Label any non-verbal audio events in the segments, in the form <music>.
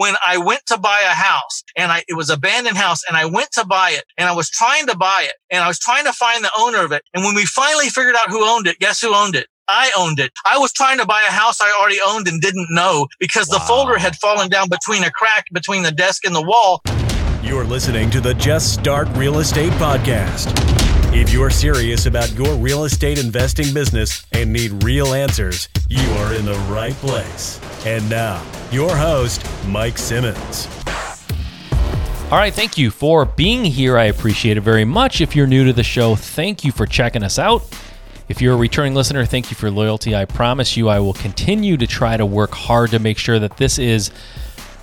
when I went to buy a house and I, it was an abandoned house and I went to buy it and I was trying to buy it and I was trying to find the owner of it. And when we finally figured out who owned it, guess who owned it? I owned it. I was trying to buy a house I already owned and didn't know because wow. the folder had fallen down between a crack between the desk and the wall. You're listening to the Just Start Real Estate Podcast. If you're serious about your real estate investing business and need real answers, you are in the right place. And now, your host, Mike Simmons. All right, thank you for being here. I appreciate it very much. If you're new to the show, thank you for checking us out. If you're a returning listener, thank you for loyalty. I promise you, I will continue to try to work hard to make sure that this is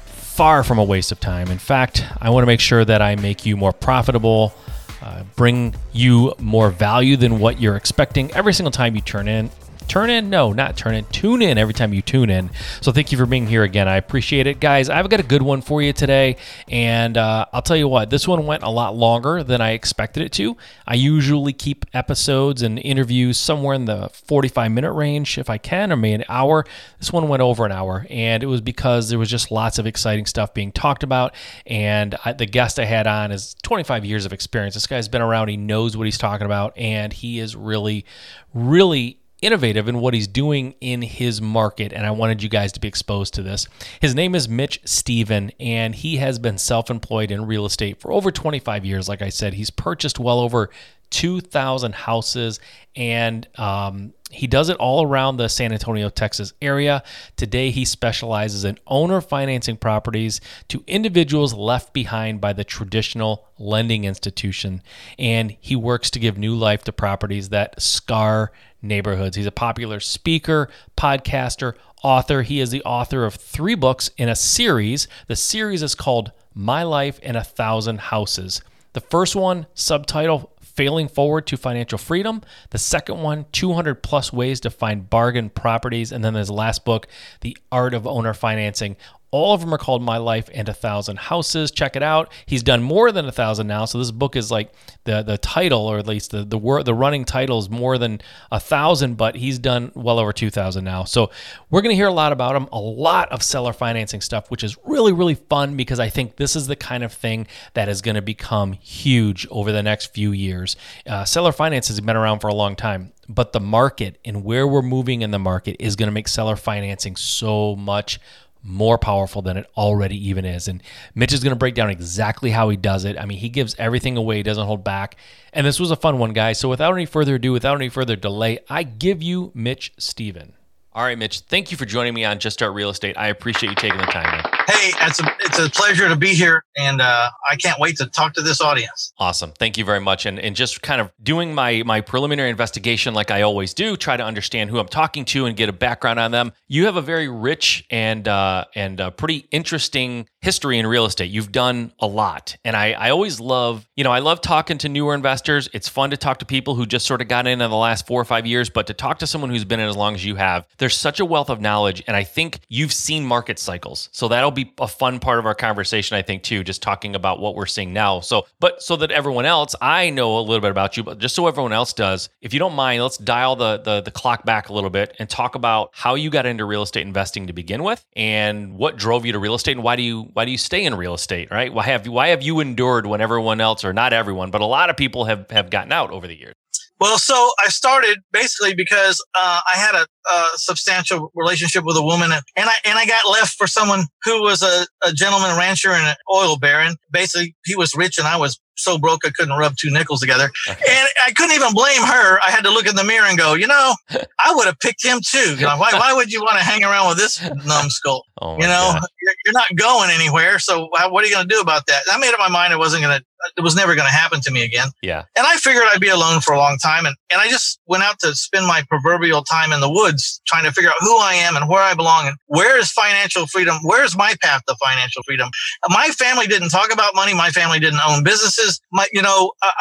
far from a waste of time. In fact, I want to make sure that I make you more profitable, uh, bring you more value than what you're expecting every single time you turn in turn in? No not turn in. Tune in every time you tune in. So thank you for being here again. I appreciate it. Guys i've got a good one for you today. And uh, i'll tell you what this one went a lot longer than i expected it to. I usually keep episodes and interviews somewhere in the 45 minute range if i can or maybe an hour. This one went over an hour and it was because there was just lots of exciting stuff being talked about. And I, the guest i had on is 25 years of experience. This guy's been around. He knows what he's talking about and he is really really innovative in what he's doing in his market, and I wanted you guys to be exposed to this. His name is Mitch Stephen, and he has been self employed in real estate for over 25 years. Like I said, he's purchased well over 2,000 houses, and um, he does it all around the San Antonio, Texas area. Today, he specializes in owner financing properties to individuals left behind by the traditional lending institution. And he works to give new life to properties that scar neighborhoods. He's a popular speaker, podcaster, author. He is the author of three books in a series. The series is called My Life in a Thousand Houses. The first one, subtitle Failing Forward to Financial Freedom. The second one, 200 plus ways to find bargain properties. And then the last book, The Art of Owner Financing. All of them are called My Life and a Thousand Houses. Check it out. He's done more than a thousand now. So this book is like the the title, or at least the the the running title is more than a thousand, but he's done well over two thousand now. So we're gonna hear a lot about him, a lot of seller financing stuff, which is really really fun because I think this is the kind of thing that is gonna become huge over the next few years. Uh, seller finance has been around for a long time but the market and where we're moving in the market is going to make seller financing so much more powerful than it already even is. And Mitch is going to break down exactly how he does it. I mean, he gives everything away, he doesn't hold back. And this was a fun one, guys. So without any further ado, without any further delay, I give you Mitch Stephen. All right, Mitch, thank you for joining me on Just Start Real Estate. I appreciate you taking the time. Man. Hey, it's a, it's a pleasure to be here, and uh, I can't wait to talk to this audience. Awesome. Thank you very much. And, and just kind of doing my, my preliminary investigation like I always do, try to understand who I'm talking to and get a background on them. You have a very rich and, uh, and uh, pretty interesting history in real estate. You've done a lot. And I, I always love, you know, I love talking to newer investors. It's fun to talk to people who just sort of got in in the last four or five years, but to talk to someone who's been in as long as you have, there's such a wealth of knowledge. And I think you've seen market cycles. So that'll be a fun part of our conversation, I think, too, just talking about what we're seeing now. So, but so that everyone else, I know a little bit about you, but just so everyone else does, if you don't mind, let's dial the, the, the clock back a little bit and talk about how you got into real estate investing to begin with and what drove you to real estate and why do you why do you stay in real estate, right? Why have you why have you endured when everyone else, or not everyone, but a lot of people have have gotten out over the years? Well, so I started basically because uh, I had a, a, substantial relationship with a woman, and I and I got left for someone who was a, a gentleman rancher and an oil baron. Basically, he was rich and I was so broke I couldn't rub two nickels together. And I couldn't even blame her. I had to look in the mirror and go, you know, <laughs> I would have picked him too. Why, why would you want to hang around with this numbskull? Oh you know, you're, you're, not going anywhere. So what are you going to do about that? I made up my mind. I wasn't going to it was never going to happen to me again. Yeah. And I figured I'd be alone for a long time. And, and I just went out to spend my proverbial time in the woods trying to figure out who I am and where I belong and where is financial freedom? Where's my path to financial freedom? My family didn't talk about money. My family didn't own businesses. My, you know, uh,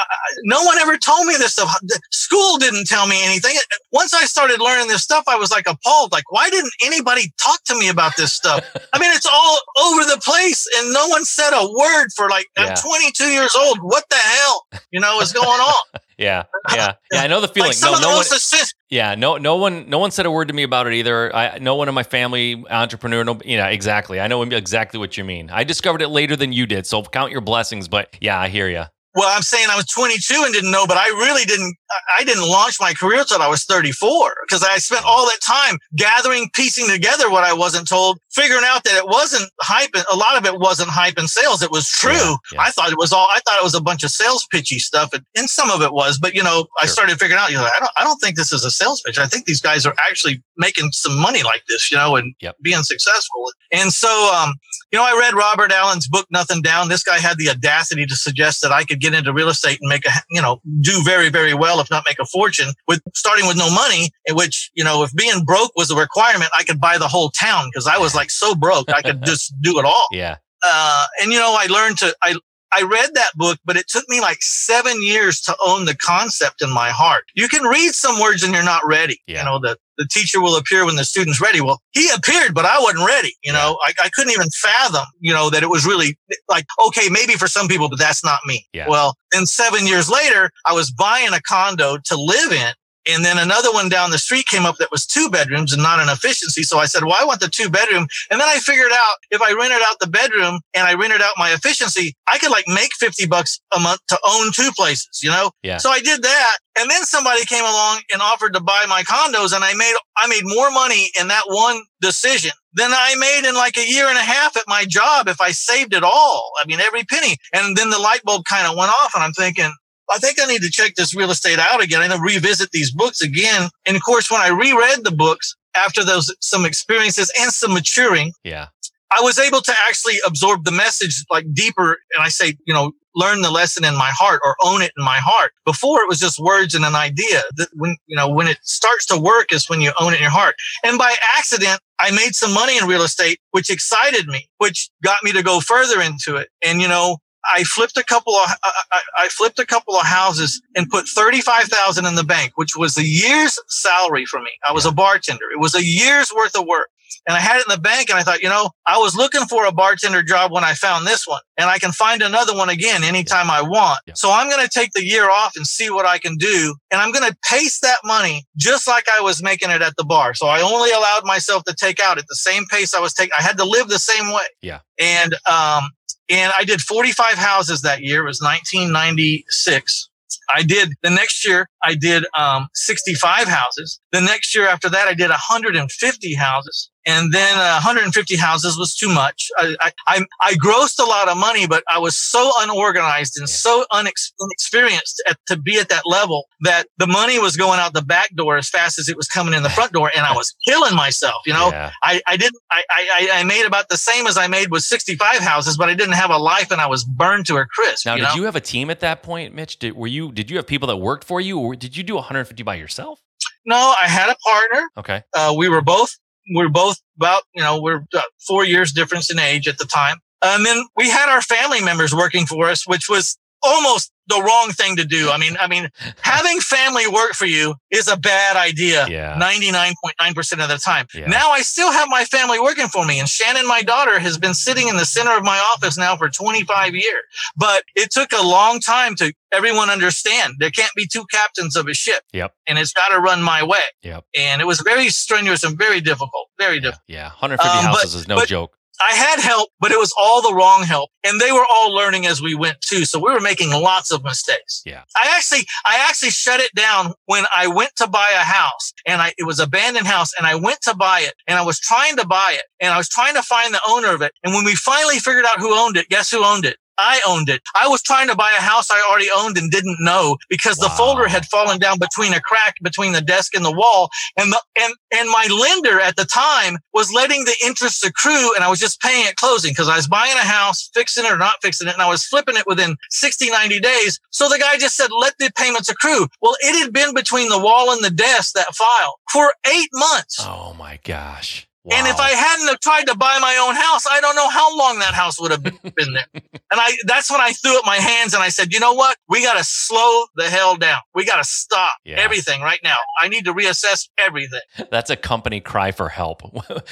no one ever told me this stuff. School didn't tell me anything. Once I started learning this stuff, I was like appalled. Like, why didn't anybody talk to me about this stuff? <laughs> I mean, it's all over the place and no one said a word for like, yeah. I'm 22 years old. What the hell, you know, is going on? <laughs> yeah, yeah, <laughs> yeah. I know the feeling. Like some no, of no one. assist- Yeah, no, no one, no one said a word to me about it either. I, no one in my family, entrepreneur, no, yeah, exactly. I know exactly what you mean. I discovered it later than you did, so count your blessings. But yeah, I hear you. Well, I'm saying I was 22 and didn't know, but I really didn't. I didn't launch my career until I was 34 because I spent all that time gathering, piecing together what I wasn't told, figuring out that it wasn't hype. A lot of it wasn't hype and sales. It was true. Yeah, yeah. I thought it was all. I thought it was a bunch of sales pitchy stuff, and, and some of it was. But you know, I Sure. started figuring out. You know, I don't. I don't think this is a sales pitch. I think these guys are actually making some money like this. You know, and Yep. being successful. And so, um, you know, I read Robert Allen's book, Nothing Down. This guy had the audacity to suggest that I could get into real estate and make a, you know, do very, very well, if not make a fortune with starting with no money, in which, you know, if being broke was a requirement, I could buy the whole town because I was like so broke, I could <laughs> just do it all. Yeah, Uh, and you know, I learned to, I, I read that book, but it took me like seven years to own the concept in my heart. You can read some words and you're not ready. Yeah. You know, the, the teacher will appear when the student's ready. Well, he appeared, but I wasn't ready. You know, I, I couldn't even fathom, you know, that it was really like, okay, maybe for some people, but that's not me. Yeah. Well, then seven years later, I was buying a condo to live in. And then another one down the street came up that was two bedrooms and not an efficiency. So I said, well, I want the two bedroom. And then I figured out if I rented out the bedroom and I rented out my efficiency, I could like make 50 bucks a month to own two places, you know? Yeah. So I did that. And then somebody came along and offered to buy my condos and I made, I made more money in that one decision than I made in like a year and a half at my job if I saved it all. I mean, every penny. And then the light bulb kind of went off and I'm thinking, I think I need to check this real estate out again. I need to revisit these books again. And of course, when I reread the books after those, some experiences and some maturing, yeah, I was able to actually absorb the message like deeper. And I say, you know, learn the lesson in my heart or own it in my heart. Before it was just words and an idea that when, you know, when it starts to work is when you own it in your heart. And by accident, I made some money in real estate, which excited me, which got me to go further into it. And, you know, I flipped a couple of, I, I, flipped a couple of houses and put 35,000 in the bank, which was a year's salary for me. I was a bartender. It was a year's worth of work. And I had it in the bank and I thought, you know, I was looking for a bartender job when I found this one and I can find another one again anytime I want. Yeah. So I'm going to take the year off and see what I can do. And I'm going to pace that money just like I was making it at the bar. So I only allowed myself to take out at the same pace I was taking. I had to live the same way. Yeah. And, um, and I did 45 houses that year. It was 1996. I did the next year, I did um, 65 houses. The next year after that, I did 150 houses. And then uh, 150 houses was too much. I, I, I, I grossed a lot of money, but I was so unorganized and Yeah. so unex- inexperienced at, to be at that level that the money was going out the back door as fast as it was coming in the front door. And I was killing myself, you know? yeah, I, I didn't, I, I, I made about the same as I made with 65 houses, but I didn't have a life and I was burned to a crisp. Now, you did know? you have a team at that point, Mitch? Did were you did you have people that worked for you, or did you do 150 by yourself? No, I had a partner. Okay, Uh, we were both, were both about, you know, we're uh, four years difference in age at the time. And then we had our family members working for us, which was almost the wrong thing to do. I mean, I mean, <laughs> having family work for you is a bad idea. Yeah. 99.9% of the time. Yeah. Now I still have my family working for me and Shannon, my daughter has been sitting in the center of my office now for 25 years, but it took a long time to everyone understand there can't be two captains of a ship. Yep. And it's got to run my way. Yep. And it was very strenuous and very difficult, very difficult. yeah, 150 Um, but- houses is no but- joke. I had help, but it was all the wrong help. And they were all learning as we went too. So we were making lots of mistakes. Yeah. I actually, I actually shut it down when I went to buy a house and I, it was abandoned house and I went to buy it and I was trying to buy it and I was trying to find the owner of it. And when we finally figured out who owned it, guess who owned it? I owned it. I was trying to buy a house I already owned and didn't know because the folder had fallen down between a crack between the desk and the wall. And the, and, and my lender at the time was letting the interest accrue and I was just paying at closing because I was buying a house, fixing it or not fixing it. And I was flipping it within 60, 90 days. So the guy just said, let the payments accrue. Well, it had been between the wall and the desk, that file for eight months. Oh my gosh! And if I hadn't have tried to buy my own house, I don't know how long that house would have been <laughs> there. And I, that's when I threw up my hands and I said, you know what? We got to slow the hell down. We got to stop Yeah. everything right now. I need to reassess everything. <laughs> That's a company cry for help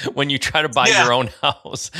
<laughs> when you try to buy Yeah. your own house.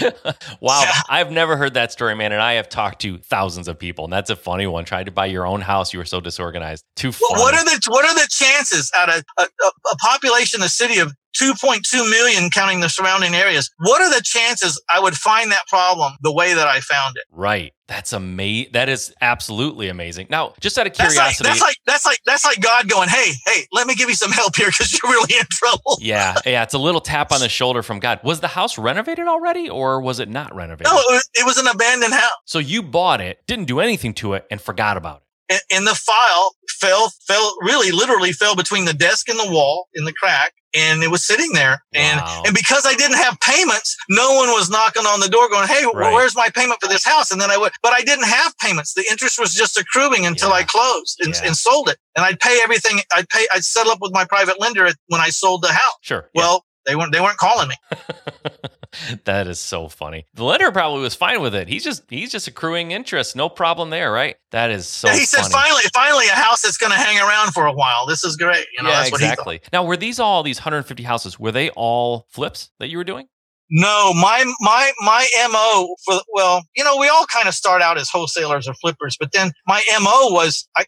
wow. Yeah. I've never heard that story, man. And I have talked to thousands of people. And that's a funny one. Tried to buy your own house. You were so disorganized. Too Well, funny. what are the what are the chances out of a, a, a population, a city of 2.2 million, counting the surrounding areas? What are the chances I would find that problem the way that I found it? right. That's amazing. That is absolutely amazing. Now, just out of That's like curiosity. that's like that's like that's like God going, hey, hey, let me give you some help here because you're really in trouble. <laughs> yeah. Yeah. It's a little tap on the <laughs> shoulder from God. Was the house renovated already or was it not renovated? No, it was, it was an abandoned house. So you bought it, didn't do anything to it, and forgot about it. And, and the file fell, fell, really, literally fell between the desk and the wall in the crack, and it was sitting there. And Wow. and because I didn't have payments, no one was knocking on the door going, "Hey, Right. where's my payment for this house?" And then I would, but I didn't have payments. The interest was just accruing until Yeah. I closed and, Yeah. and sold it. And I'd pay everything. I'd pay. I'd settle up with my private lender when I sold the house. Sure. yeah. Well, they weren't. They weren't calling me. <laughs> <laughs> that is so funny. The lender probably was fine with it. He's just he's just accruing interest. No problem there, right? That is so he said, "Finally, finally, a house that's going to hang around for a while. This is great." You know, yeah, that's what he exactly. Now, were these all these 150 houses? Were they all flips that you were doing? No, my my my mo for well, you know, we all kind of start out as wholesalers or flippers, but then my mo was I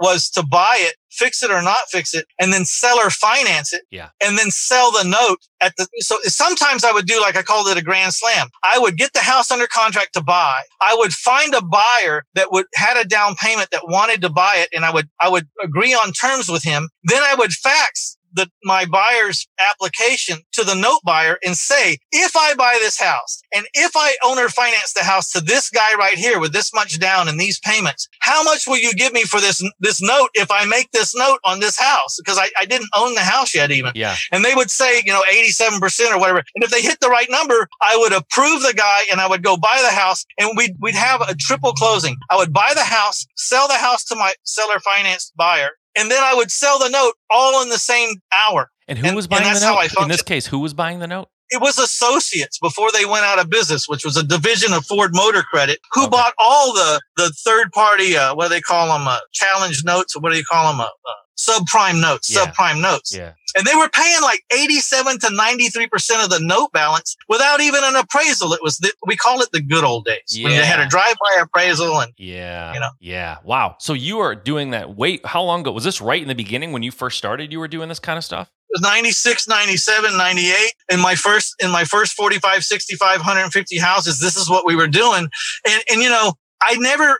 was to buy it, fix it or not fix it, and then seller finance it, Yeah. and then sell the note at the. So sometimes I would do like I called it a grand slam. I would get the house under contract to buy. I would find a buyer that would had a down payment that wanted to buy it, and I would I would agree on terms with him. Then I would fax the my buyer's application to the note buyer and say, if I buy this house and if I owner finance the house to this guy right here with this much down and these payments, how much will you give me for this this note if I make this note on this house? Because I, I didn't own the house yet even. Yeah. And they would say, you know, 87% or whatever. And if they hit the right number, I would approve the guy and I would go buy the house and we'd, we'd have a triple closing. I would buy the house, sell the house to my seller finance buyer, and then I would sell the note all in the same hour. And who And- was buying the that's how I note? In this case, who was buying the note? It was associates before they went out of business, which was a division of Ford Motor Credit, who Okay. bought all the, the third party, uh, what do they call them? Uh, challenge notes or what do you call them? Uh, uh, subprime notes, Yeah. subprime notes. Yeah. And they were paying like 87 to 93% of the note balance without even an appraisal. It was, the, we call it the good old days when you had a drive-by appraisal and Yeah. You know? Yeah. Wow. So you were doing that. Wait, how long ago? Was this right in the beginning when you first started? You were doing this kind of stuff? it was 96, 97, 98. In my first, in my first 45, 65, 150 houses, this is what we were doing. And, and, you know, I never,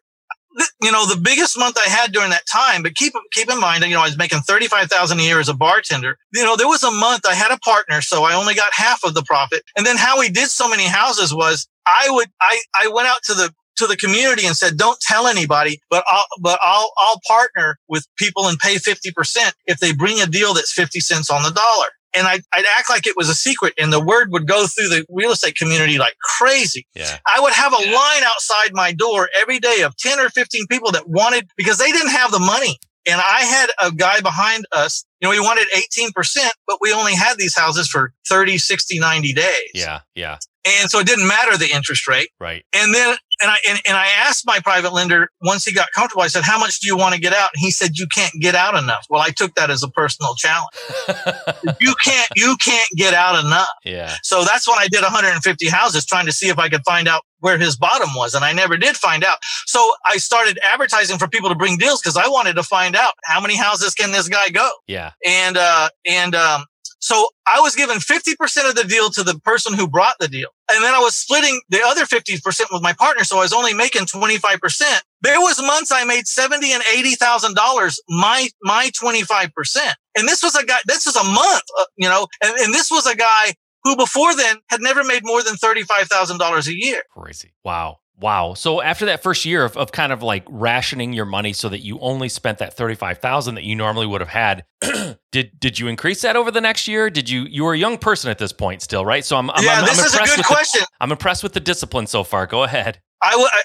you know, the biggest month I had during that time, but keep, keep in mind, you know, I was making 35,000 a year as a bartender. You know, there was a month I had a partner, so I only got half of the profit. And then how we did so many houses was I would, I, I went out to the, to the community and said, don't tell anybody, but I'll, but I'll, I'll partner with people and pay 50% if they bring a deal that's 50 cents on the dollar. And I'd, I'd act like it was a secret and the word would go through the real estate community like crazy. Yeah. I would have a line outside my door every day of 10 or 15 people that wanted because they didn't have the money. And I had a guy behind us, you know, he wanted 18%, but we only had these houses for 30, 60, 90 days. Yeah. Yeah. And so it didn't matter the interest rate. Right. And then, and I, and, and I asked my private lender once he got comfortable, I said, how much do you want to get out? And he said, you can't get out enough. Well, I took that as a personal challenge. <laughs> You can't, you can't get out enough. yeah. So that's when I did 150 houses trying to see if I could find out where his bottom was. And I never did find out. So I started advertising for people to bring deals because I wanted to find out how many houses can this guy go? Yeah. And, uh, and, um, so I was given 50% of the deal to the person who brought the deal. And then I was splitting the other 50% with my partner. So I was only making 25%. There was months I made 70 and $80,000, my, my 25%. And this was a guy, this was a month, uh, you know, and, and this was a guy who before then had never made more than $35,000 a year. Crazy. Wow. Wow. So after that first year of, of kind of like rationing your money so that you only spent that 35,000 that you normally would have had, <clears throat> did did you increase that over the next year? Did you you were a young person at this point still, right? So I'm I'm, yeah, I'm, this I'm is a good with the- question. I'm impressed with the discipline so far. Go ahead. I, I,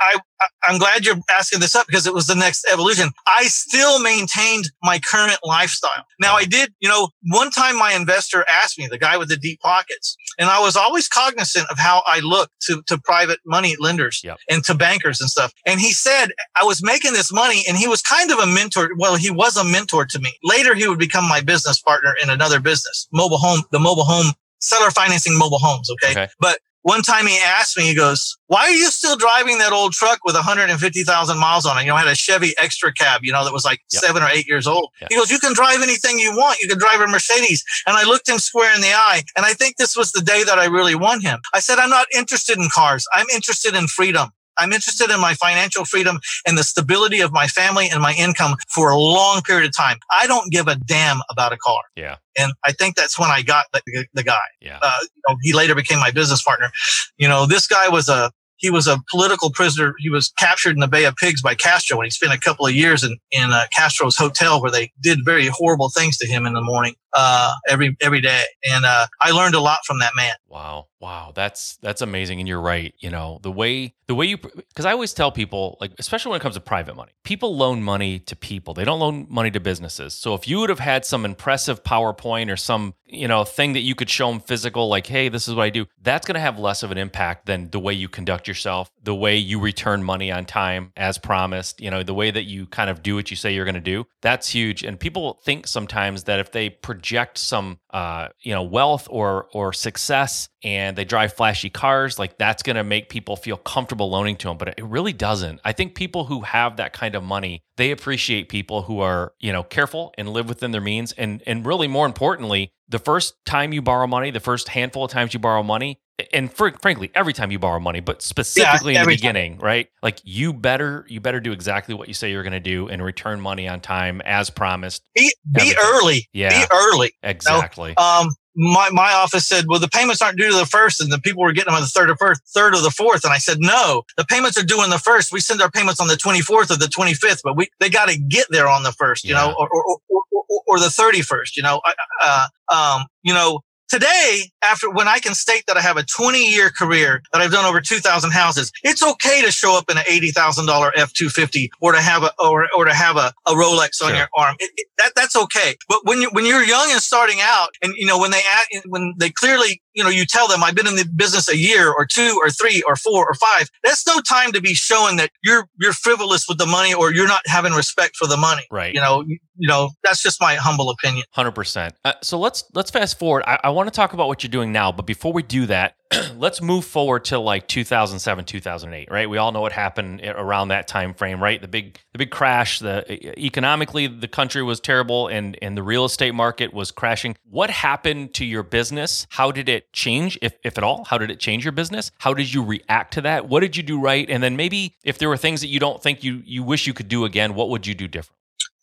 I, I, I'm glad you're asking this up because it was the next evolution. I still maintained my current lifestyle. Now I did, you know, one time my investor asked me, the guy with the deep pockets, and I was always cognizant of how I look to, to private money lenders Yep. and to bankers and stuff. And he said, I was making this money and he was kind of a mentor. Well, he was a mentor to me. Later, he would become my business partner in another business, mobile home, the mobile home seller financing mobile homes. Okay. Okay. But one time he asked me, he goes, why are you still driving that old truck with 150,000 miles on it? You know, I had a Chevy extra cab, you know, that was like Yep. seven or eight years old. Yep. He goes, you can drive anything you want. You can drive a Mercedes. And I looked him square in the eye. And I think this was the day that I really won him. I said, I'm not interested in cars. I'm interested in freedom. I'm interested in my financial freedom and the stability of my family and my income for a long period of time. I don't give a damn about a car. Yeah. And I think that's when I got the, the guy. Yeah. Uh, you know, he later became my business partner. You know, this guy was a, he was a political prisoner. He was captured in the Bay of Pigs by Castro and he spent a couple of years in, in uh, Castro's hotel where they did very horrible things to him in the morning, uh, every, every day. And, uh, I learned a lot from that man. Wow. Wow. That's that's amazing. And you're right. You know, the way the way you because I always tell people, like, especially when it comes to private money, people loan money to people. They don't loan money to businesses. So if you would have had some impressive PowerPoint or some, you know, thing that you could show them physical, like, hey, this is what I do, that's gonna have less of an impact than the way you conduct yourself, the way you return money on time as promised, you know, the way that you kind of do what you say you're gonna do. That's huge. And people think sometimes that if they project some uh, you know, wealth or or success and they drive flashy cars, like that's going to make people feel comfortable loaning to them, but it really doesn't. I think people who have that kind of money, they appreciate people who are, you know, careful and live within their means and and really more importantly, the first time you borrow money, the first handful of times you borrow money, and fr- frankly, every time you borrow money, but specifically in the every time. beginning, right? Like you better you better do exactly what you say you're going to do and return money on time as promised. Be, be early. Yeah. Be early. Exactly. um, my, my office said, well, the payments aren't due to the first and the people were getting them on the third or first, third or the fourth. And I said, no, the payments are due on the first. We send our payments on the 24th or the 25th, but we, they got to get there on the first, you Yeah. know, or, or, or, or, or the 31st, you know, uh, um, you know, today, after when I can state that I have a 20 year career, that I've done over 2,000 houses, it's okay to show up in an $80,000 F250 or to have a, or, or to have a, a Rolex on Sure. your arm. It, it, that, that's okay. But when you, when you're young and starting out and, you know, when they, when they clearly, you know, you tell them I've been in the business a year or two or three or four or five, that's no time to be showing that you're, you're frivolous with the money or you're not having respect for the money. right. You know, you, you know, that's just my humble opinion. Hundred percent. Uh, so let's let's fast forward. I, I want to talk about what you're doing now, but before we do that, <clears throat> let's move forward to like 2007, 2008. Right? We all know what happened around that time frame. Right? The big the big crash. The economically, the country was terrible, and and the real estate market was crashing. What happened to your business? How did it change, if if at all? How did it change your business? How did you react to that? What did you do right? And then maybe if there were things that you don't think you you wish you could do again, what would you do different?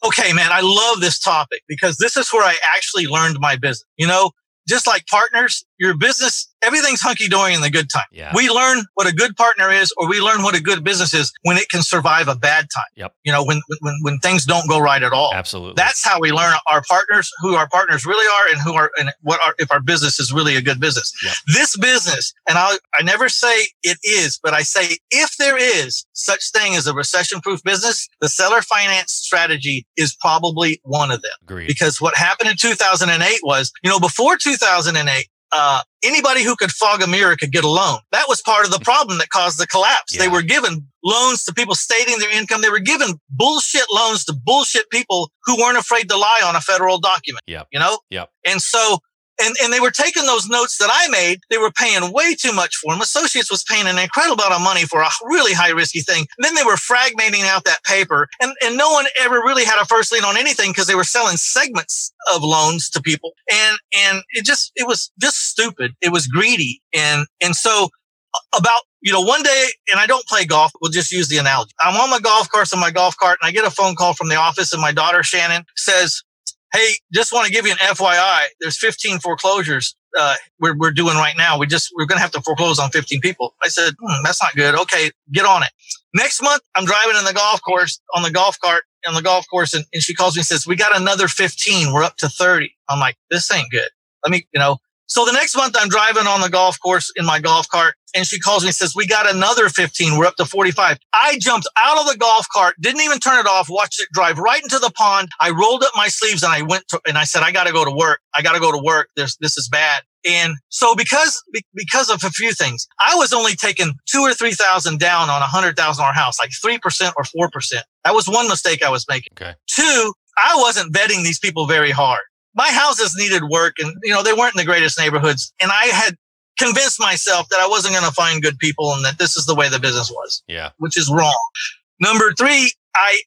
Okay, man, I love this topic because this is where I actually learned my business. You know, just like partners, your business, everything's hunky dory in the good time. Yeah. We learn what a good partner is, or we learn what a good business is when it can survive a bad time. Yep. You know, when, when, when things don't go right at all. Absolutely. That's how we learn our partners, who our partners really are, and who are, and what are, if our business is really a good business. Yep. This business, and I, I never say it is, but I say if there is such thing as a recession-proof business, the seller finance strategy is probably one of them. Agreed. Because what happened in 2008 was, you know, before 2008, uh, anybody who could fog a mirror could get a loan. That was part of the problem that caused the collapse. They were given loans to people stating their income. They were given bullshit loans to bullshit people who weren't afraid to lie on a federal document. Yep. You know? Yep. And so, and, and they were taking those notes that I made. They were paying way too much for them. Associates was paying an incredible amount of money for a really high risky thing. And then they were fragmenting out that paper and, and no one ever really had a first lien on anything because they were selling segments of loans to people. And, and it just, it was just stupid. It was greedy. And, and so about, you know, one day, and I don't play golf. We'll just use the analogy. I'm on my golf course on my golf cart and I get a phone call from the office and my daughter Shannon says, Hey, just want to give you an FYI. There's 15 foreclosures. Uh, we're, we're doing right now. We just, we're going to have to foreclose on 15 people. I said, hmm, that's not good. Okay. Get on it. Next month, I'm driving in the golf course on the golf cart on the golf course. And, and she calls me and says, we got another 15. We're up to 30. I'm like, this ain't good. Let me, you know, so the next month I'm driving on the golf course in my golf cart and she calls me and says, we got another 15. We're up to 45. I jumped out of the golf cart, didn't even turn it off, watched it drive right into the pond. I rolled up my sleeves and I went to, and I said, I got to go to work. I got to go to work. This, this is bad. And so because, because of a few things, I was only taking two or 3,000 down on a hundred thousand dollar house, like 3% or 4%. That was one mistake I was making. Okay. Two, I wasn't vetting these people very hard. My houses needed work and, you know, they weren't in the greatest neighborhoods. And I had convinced myself that I wasn't going to find good people and that this is the way the business was. Yeah. Which is wrong. Number three, I,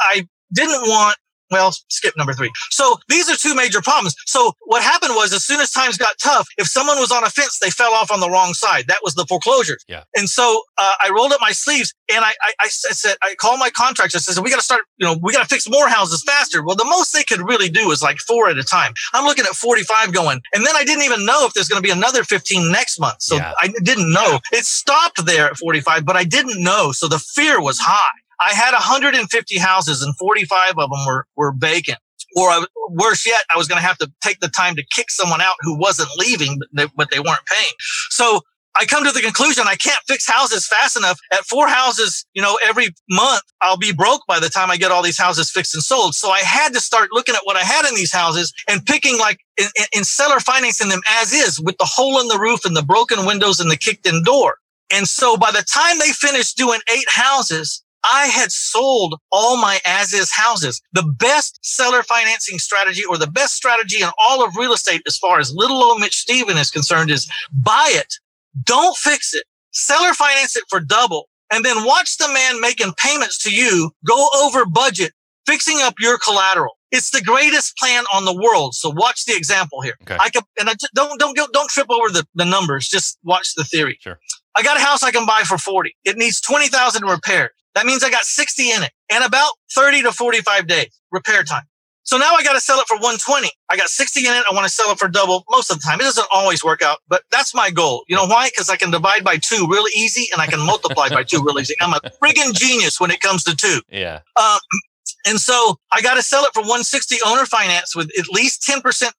I didn't want well, skip number three. So these are two major problems. So what happened was as soon as times got tough, if someone was on a fence, they fell off on the wrong side. That was the foreclosures. Yeah. And so uh, I rolled up my sleeves and I, I, I said, I called my contractor. I said, we got to start, you know, we got to fix more houses faster. Well, the most they could really do is like four at a time. I'm looking at 45 going. And then I didn't even know if there's going to be another 15 next month. So Yeah. I didn't know. It stopped there at 45, but I didn't know. So the fear was high. I had 150 houses and 45 of them were, were vacant. Or I, worse yet, I was going to have to take the time to kick someone out who wasn't leaving, but they, but they weren't paying. So I come to the conclusion I can't fix houses fast enough. At four houses, you know, every month, I'll be broke by the time I get all these houses fixed and sold. So I had to start looking at what I had in these houses and picking like in, in- in seller financing them as is with the hole in the roof and the broken windows and the kicked in door. And so by the time they finished doing eight houses, I had sold all my as is houses. The best seller financing strategy or the best strategy in all of real estate, as far as little old Mitch Stephen is concerned, is buy it. Don't fix it. Seller finance it for double and then watch the man making payments to you go over budget, fixing up your collateral. It's the greatest plan on the world. So watch the example here. Okay. I can, and I just, don't, don't, go, don't trip over the, the numbers. Just watch the theory. Sure. I got a house I can buy for 40. It needs 20,000 repairs. That means I got 60 in it and about 30 to 45 days repair time. So now I got to sell it for 120. I got 60 in it. I want to sell it for double most of the time. It doesn't always work out, but that's my goal. You know why? Because I can divide by two really easy and I can multiply by two really easy. I'm a friggin' genius when it comes to two. Yeah. Um, and so I got to sell it for 160 owner finance with at least 10%,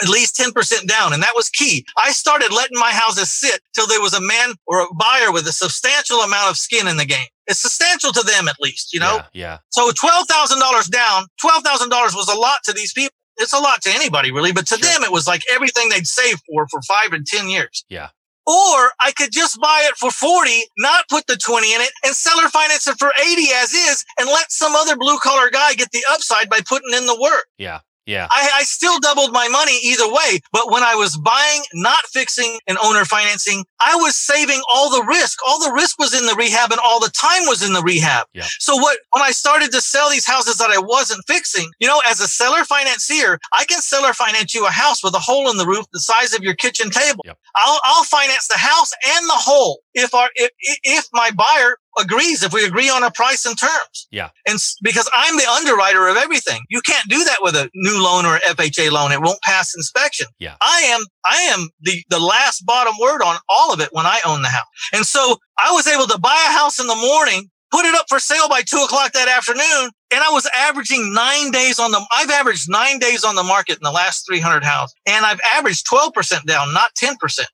at least 10% down. And that was key. I started letting my houses sit till there was a man or a buyer with a substantial amount of skin in the game. It's substantial to them at least, you know? Yeah. Yeah. So $12,000 down, $12,000 was a lot to these people. It's a lot to anybody really, but to Sure. them, it was like everything they'd saved for for five and 10 years. Yeah. Or I could just buy it for 40, not put the 20 in it and seller finance it for 80 as is and let some other blue collar guy get the upside by putting in the work. Yeah. Yeah. I, I still doubled my money either way. But when I was buying, not fixing and owner financing, I was saving all the risk. All the risk was in the rehab and all the time was in the rehab. Yeah. So what, when I started to sell these houses that I wasn't fixing, you know, as a seller financier, I can seller finance you a house with a hole in the roof the size of your kitchen table. Yep. I'll, I'll finance the house and the hole if our, if, if my buyer agrees, if we agree on a price and terms. Yeah. And because I'm the underwriter of everything, you can't do that with a new loan or FHA loan. It won't pass inspection. Yeah. I am, I am the, the last bottom word on all of it when I own the house. And so I was able to buy a house in the morning, put it up for sale by two o'clock that afternoon. And I was averaging nine days on the, I've averaged nine days on the market in the last 300 houses and I've averaged 12% down, not 10%.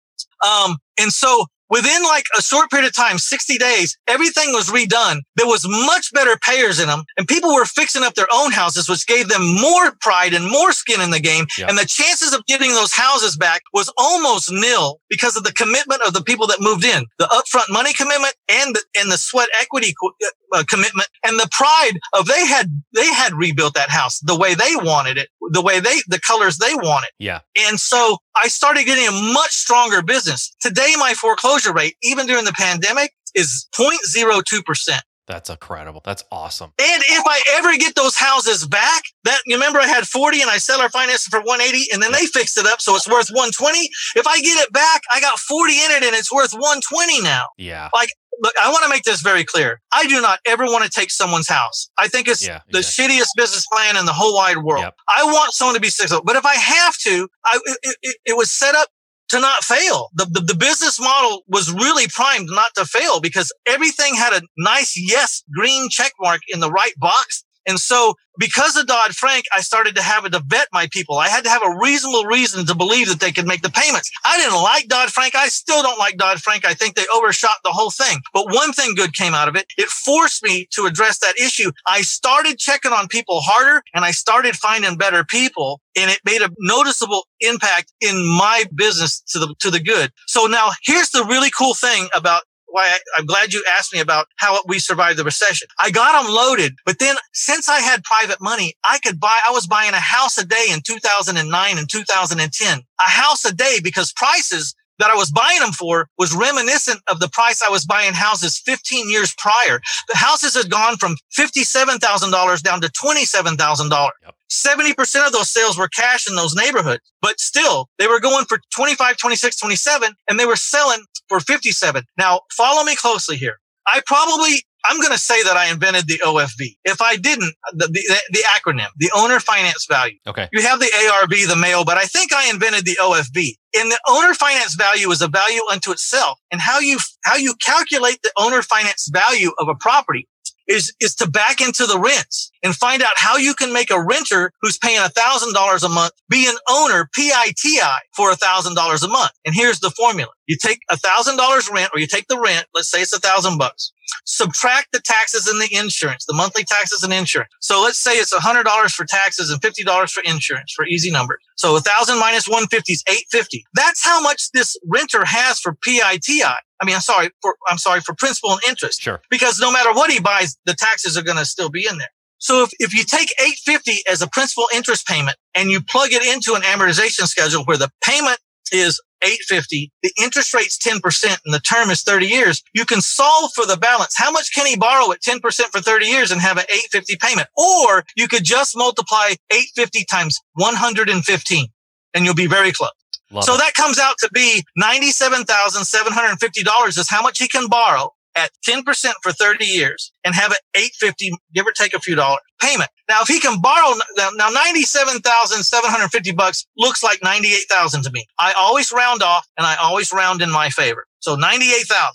Um, and so within like a short period of time, 60 days, everything was redone. There was much better payers in them and people were fixing up their own houses, which gave them more pride and more skin in the game. Yeah. And the chances of getting those houses back was almost nil because of the commitment of the people that moved in, the upfront money commitment and the, and the sweat equity co- uh, commitment and the pride of they had, they had rebuilt that house the way they wanted it, the way they, the colors they wanted. Yeah. And so I started getting a much stronger business. Today, my foreclosure rate, even during the pandemic, is 0.02%. That's incredible. That's awesome. And if I ever get those houses back, that you remember I had 40 and I sell our finance for 180 and then they fixed it up so it's worth 120. If I get it back, I got 40 in it and it's worth 120 now. Yeah. Look, I want to make this very clear. I do not ever want to take someone's house. I think it's Yeah, the exactly. shittiest business plan in the whole wide world. Yep. I want someone to be successful, but if I have to, I, it, it, it was set up to not fail. The, the, the business model was really primed not to fail because everything had a nice yes green check mark in the right box. And so because of Dodd Frank, I started to have to vet my people. I had to have a reasonable reason to believe that they could make the payments. I didn't like Dodd Frank. I still don't like Dodd Frank. I think they overshot the whole thing. But one thing good came out of it. It forced me to address that issue. I started checking on people harder and I started finding better people and it made a noticeable impact in my business to the, to the good. So now here's the really cool thing about why I, am glad you asked me about how we survived the recession. I got them loaded, but then since I had private money, I could buy, I was buying a house a day in 2009 and 2010, a house a day because prices that I was buying them for was reminiscent of the price I was buying houses 15 years prior. The houses had gone from $57,000 down to $27,000. Yep. 70% of those sales were cash in those neighborhoods, but still they were going for 25, 26, 27 and they were selling for 57. Now follow me closely here. I probably I'm going to say that I invented the OFV. If I didn't, the, the, the, acronym, the owner finance value. Okay. You have the ARV, the mail, but I think I invented the OFV. And the owner finance value is a value unto itself. And how you, how you calculate the owner finance value of a property is, is to back into the rents and find out how you can make a renter who's paying a thousand dollars a month be an owner PITI for a thousand dollars a month. And here's the formula. You take a thousand dollars rent or you take the rent. Let's say it's a thousand bucks. Subtract the taxes and the insurance, the monthly taxes and insurance. So let's say it's a hundred dollars for taxes and fifty dollars for insurance for easy numbers. So a thousand minus one fifty is eight fifty. That's how much this renter has for PITI. I mean, I'm sorry for, I'm sorry for principal and interest. Sure. Because no matter what he buys, the taxes are going to still be in there. So if, if you take 850 as a principal interest payment and you plug it into an amortization schedule where the payment is 850, the interest rate's 10% and the term is 30 years, you can solve for the balance. How much can he borrow at 10% for 30 years and have an 850 payment? Or you could just multiply 850 times 115 and you'll be very close. Love so it. that comes out to be $97,750 is how much he can borrow at 10% for 30 years and have an 850, give or take a few dollars payment. Now, if he can borrow now 97,750 bucks looks like 98,000 to me. I always round off and I always round in my favor. So 98,000.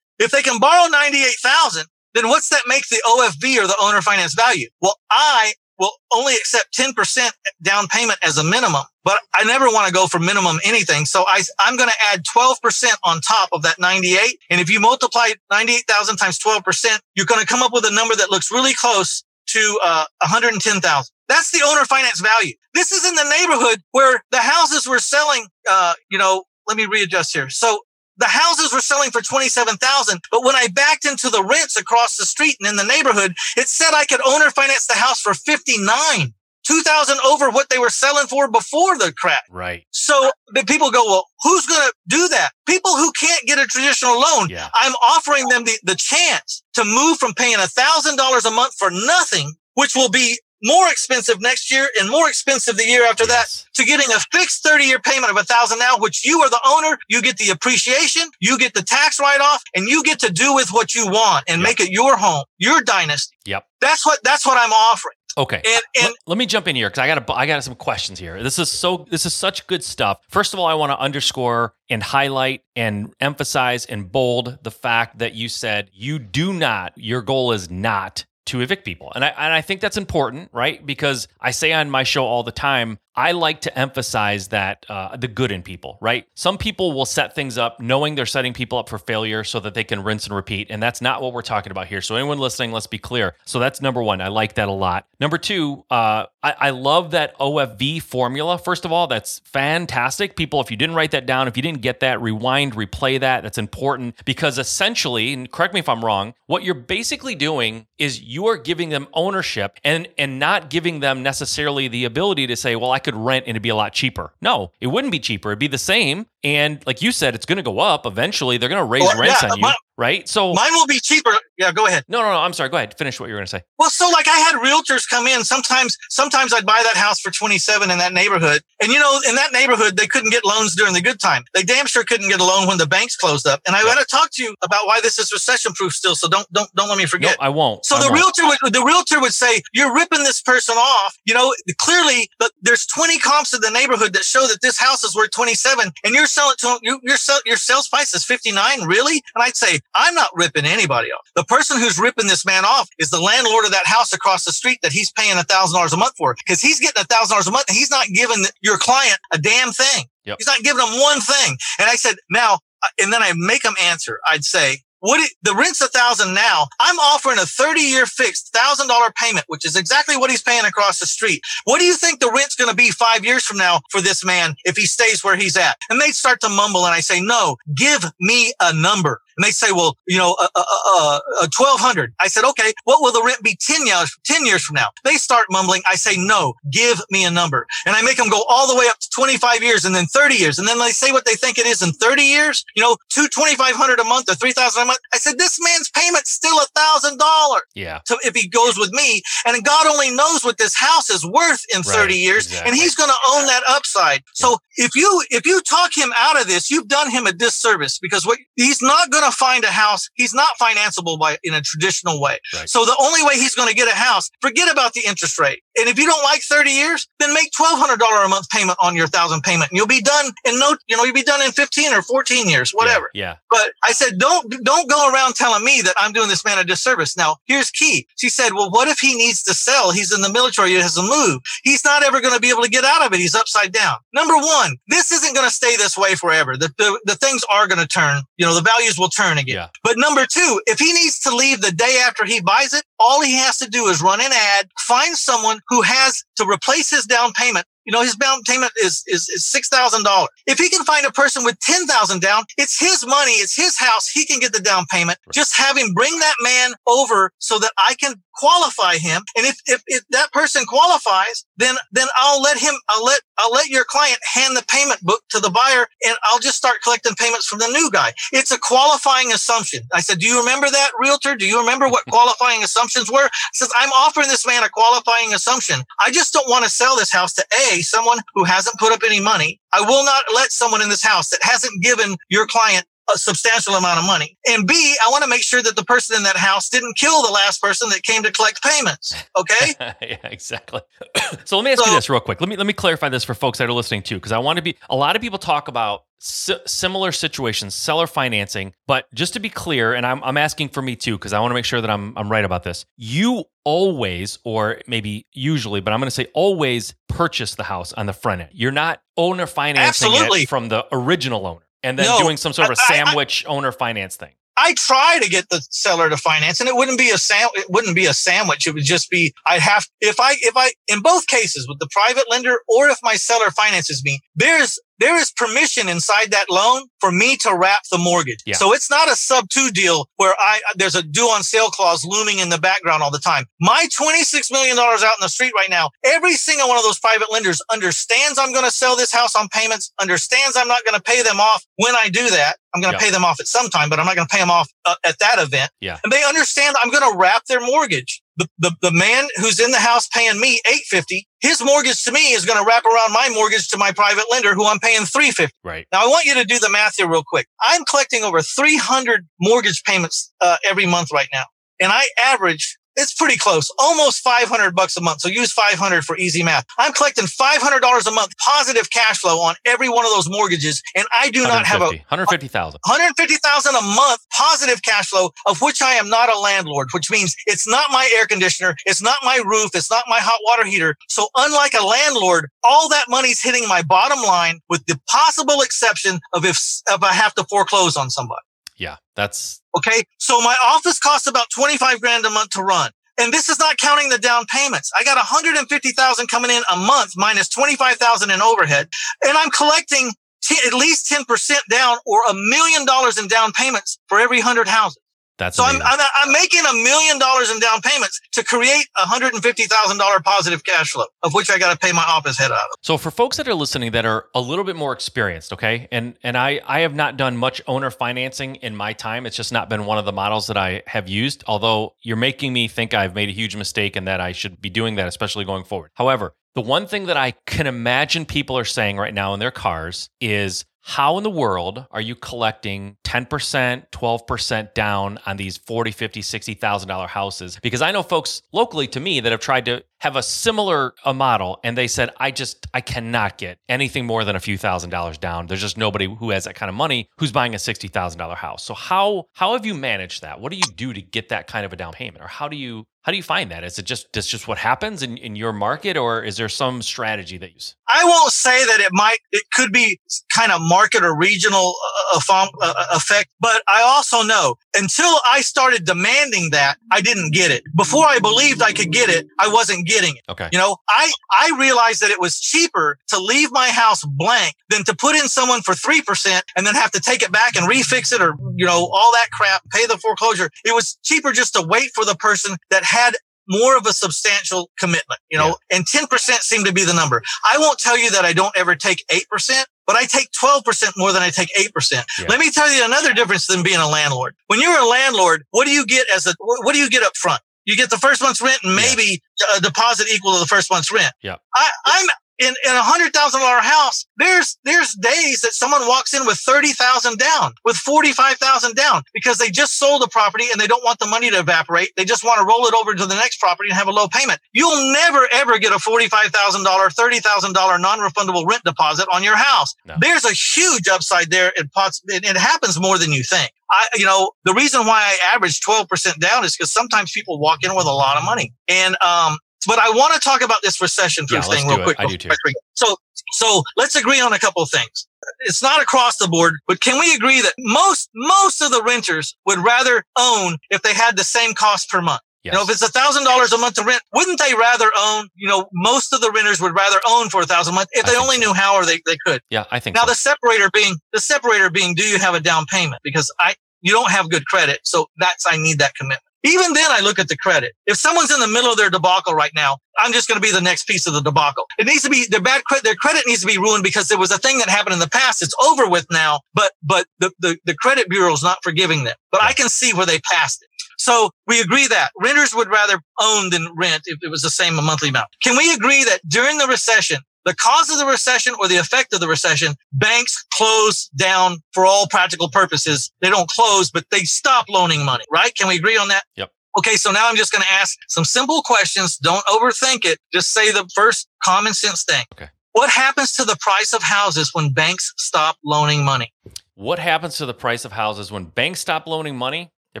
If they can borrow 98,000, then what's that make the OFV or the owner finance value? Well, I will only accept 10% down payment as a minimum, but I never want to go for minimum anything. So I, I'm going to add 12% on top of that 98. And if you multiply 98,000 times 12%, you're going to come up with a number that looks really close to uh, 110,000. That's the owner finance value. This is in the neighborhood where the houses were selling, uh, you know, let me readjust here. So the houses were selling for 27,000. But when I backed into the rents across the street and in the neighborhood, it said I could owner finance the house for 59. 2000 over what they were selling for before the crash. Right. So the people go, well, who's going to do that? People who can't get a traditional loan. Yeah. I'm offering them the, the chance to move from paying a thousand dollars a month for nothing, which will be more expensive next year and more expensive the year after yes. that to getting a fixed 30 year payment of a thousand now, which you are the owner. You get the appreciation, you get the tax write off and you get to do with what you want and yep. make it your home, your dynasty. Yep. That's what, that's what I'm offering. Okay. And, and let, let, me jump in here because I got I got some questions here. This is so this is such good stuff. First of all, I want to underscore and highlight and emphasize and bold the fact that you said you do not. Your goal is not to evict people. And I, and I think that's important, right? Because I say on my show all the time, I like to emphasize that uh, the good in people, right? Some people will set things up knowing they're setting people up for failure so that they can rinse and repeat. And that's not what we're talking about here. So, anyone listening, let's be clear. So, that's number one. I like that a lot. Number two, uh, I, I love that OFV formula. First of all, that's fantastic. People, if you didn't write that down, if you didn't get that, rewind, replay that. That's important because essentially, and correct me if I'm wrong, what you're basically doing is you are giving them ownership and, and not giving them necessarily the ability to say, well, I could rent and it'd be a lot cheaper. No, it wouldn't be cheaper. It'd be the same. And like you said, it's going to go up eventually. They're going to raise well, rents yeah, on you. My, right? So mine will be cheaper. Yeah, go ahead. No, no, no. I'm sorry. Go ahead. Finish what you were going to say. Well, so like I had realtors come in. Sometimes, sometimes I'd buy that house for 27 in that neighborhood. And you know, in that neighborhood, they couldn't get loans during the good time. They damn sure couldn't get a loan when the banks closed up. And I yep. want to talk to you about why this is recession proof still. So don't, don't, don't let me forget. No, I won't. So I'm the realtor would, the realtor would say, you're ripping this person off. You know, clearly but there's 20 comps in the neighborhood that show that this house is worth 27 and you're selling to, you, your, your sales price is 59. Really? And I'd say, I'm not ripping anybody off. The person who's ripping this man off is the landlord of that house across the street that he's paying a thousand dollars a month for because he's getting a thousand dollars a month and he's not giving your client a damn thing. Yep. He's not giving them one thing. And I said, now, and then I make them answer. I'd say, what it, the rent's a thousand now. I'm offering a 30 year fixed thousand dollar payment, which is exactly what he's paying across the street. What do you think the rent's going to be five years from now for this man if he stays where he's at? And they start to mumble and I say, no, give me a number. And they say, well, you know, uh, uh, uh, uh, 1200. I said, okay, what will the rent be 10 years, 10 years from now? They start mumbling. I say, no, give me a number. And I make them go all the way up to 25 years and then 30 years. And then they say what they think it is in 30 years, you know, two 2500 a month or 3000 a month. I said, this man's payment's still a thousand dollars. Yeah. So if he goes with me and God only knows what this house is worth in right, 30 years exactly. and he's going to own that upside. Yeah. So if you, if you talk him out of this, you've done him a disservice because what he's not going to find a house. He's not financeable by in a traditional way. Right. So the only way he's going to get a house, forget about the interest rate. And if you don't like 30 years, then make $1,200 a month payment on your thousand payment and you'll be done in no, you know, you'll be done in 15 or 14 years, whatever. Yeah, yeah. But I said, don't, don't go around telling me that I'm doing this man a disservice. Now here's key. She said, well, what if he needs to sell? He's in the military. He has to move. He's not ever going to be able to get out of it. He's upside down. Number one, this isn't going to stay this way forever. The, the, the things are going to turn, you know, the values will turn again. Yeah. But number two, if he needs to leave the day after he buys it, all he has to do is run an ad, find someone who has to replace his down payment you know, his down payment is, is, is $6,000. If he can find a person with 10,000 down, it's his money. It's his house. He can get the down payment. Right. Just have him bring that man over so that I can qualify him. And if, if, if that person qualifies, then, then I'll let him, I'll let, I'll let your client hand the payment book to the buyer and I'll just start collecting payments from the new guy. It's a qualifying assumption. I said, do you remember that realtor? Do you remember what <laughs> qualifying assumptions were? Says I'm offering this man a qualifying assumption. I just don't want to sell this house to A, someone who hasn't put up any money. I will not let someone in this house that hasn't given your client a substantial amount of money. And B, I want to make sure that the person in that house didn't kill the last person that came to collect payments. Okay. <laughs> yeah, exactly. <coughs> so let me ask so, you this real quick. Let me let me clarify this for folks that are listening too, because I want to be. A lot of people talk about similar situations, seller financing, but just to be clear, and I'm I'm asking for me too, because I want to make sure that I'm I'm right about this. You always, or maybe usually, but I'm going to say always purchase the house on the front end. You're not owner financing Absolutely. it from the original owner and then no, doing some sort of I, sandwich I, owner finance thing. I try to get the seller to finance, and it wouldn't be a sam- it wouldn't be a sandwich. It would just be I'd have if I if I in both cases with the private lender or if my seller finances me, there's there is permission inside that loan for me to wrap the mortgage. Yeah. So it's not a sub two deal where I, there's a due on sale clause looming in the background all the time. My $26 million out in the street right now, every single one of those private lenders understands I'm going to sell this house on payments, understands I'm not going to pay them off when I do that. I'm going to yeah. pay them off at some time, but I'm not going to pay them off uh, at that event. Yeah. And they understand I'm going to wrap their mortgage the, the, the man who's in the house paying me 850 his mortgage to me is going to wrap around my mortgage to my private lender who i'm paying 350 right. Now i want you to do the math here real quick. I'm collecting over 300 mortgage payments uh, every month right now. And i average it's pretty close, almost 500 bucks a month. So use 500 for easy math. I'm collecting $500 a month positive cash flow on every one of those mortgages. And I do not have a 150,000, 150,000 a month positive cash flow of which I am not a landlord, which means it's not my air conditioner. It's not my roof. It's not my hot water heater. So unlike a landlord, all that money's hitting my bottom line with the possible exception of if, if I have to foreclose on somebody. Yeah, that's okay. So my office costs about 25 grand a month to run. And this is not counting the down payments. I got 150,000 coming in a month minus 25,000 in overhead. And I'm collecting t- at least 10% down or a million dollars in down payments for every hundred houses. That's so I'm, I'm, I'm, making a million dollars in down payments to create a hundred and fifty thousand dollar positive cash flow, of which I got to pay my office head out of. So for folks that are listening that are a little bit more experienced, okay, and and I I have not done much owner financing in my time. It's just not been one of the models that I have used. Although you're making me think I've made a huge mistake and that I should be doing that, especially going forward. However, the one thing that I can imagine people are saying right now in their cars is how in the world are you collecting 10%, 12% down on these 40, 50, 60,000 dollar houses? Because I know folks locally to me that have tried to have a similar a model and they said, I just I cannot get anything more than a few thousand dollars down. There's just nobody who has that kind of money who's buying a sixty thousand dollar house. So how how have you managed that? What do you do to get that kind of a down payment? Or how do you how do you find that? Is it just that's just what happens in, in your market, or is there some strategy that you use? I won't say that it might. It could be kind of market or regional uh, uh, uh, effect, but I also know until I started demanding that, I didn't get it. Before I believed I could get it, I wasn't getting it. Okay. You know, I I realized that it was cheaper to leave my house blank than to put in someone for three percent and then have to take it back and refix it or you know all that crap, pay the foreclosure. It was cheaper just to wait for the person that had more of a substantial commitment, you know, yeah. and 10% seem to be the number. I won't tell you that I don't ever take 8%, but I take 12% more than I take 8%. Yeah. Let me tell you another difference than being a landlord. When you're a landlord, what do you get as a, what do you get up front? You get the first month's rent and maybe yeah. a deposit equal to the first month's rent. Yeah. I, I'm in, in a hundred thousand dollar house, there's, there's days that someone walks in with 30,000 down, with 45,000 down because they just sold a property and they don't want the money to evaporate. They just want to roll it over to the next property and have a low payment. You'll never ever get a $45,000, $30,000 non-refundable rent deposit on your house. No. There's a huge upside there. It, it happens more than you think. I, you know, the reason why I average 12% down is because sometimes people walk in with a lot of money. And, um, but I want to talk about this recession yeah, thing real quick. I do too. So, so let's agree on a couple of things. It's not across the board, but can we agree that most, most of the renters would rather own if they had the same cost per month? Yes. You know, if it's a thousand dollars a month to rent, wouldn't they rather own, you know, most of the renters would rather own for a thousand a month if they only so. knew how or they, they could. Yeah, I think now so. the separator being, the separator being, do you have a down payment? Because I, you don't have good credit. So that's, I need that commitment. Even then, I look at the credit. If someone's in the middle of their debacle right now, I'm just going to be the next piece of the debacle. It needs to be their bad credit. Their credit needs to be ruined because there was a thing that happened in the past. It's over with now, but but the the, the credit bureau is not forgiving them. But I can see where they passed it. So we agree that renters would rather own than rent if it was the same monthly amount. Can we agree that during the recession, the cause of the recession or the effect of the recession, banks close down for all practical purposes. They don't close, but they stop loaning money, right? Can we agree on that? Yep. Okay, so now I'm just going to ask some simple questions. Don't overthink it. Just say the first common sense thing. Okay. What happens to the price of houses when banks stop loaning money? What happens to the price of houses when banks stop loaning money? They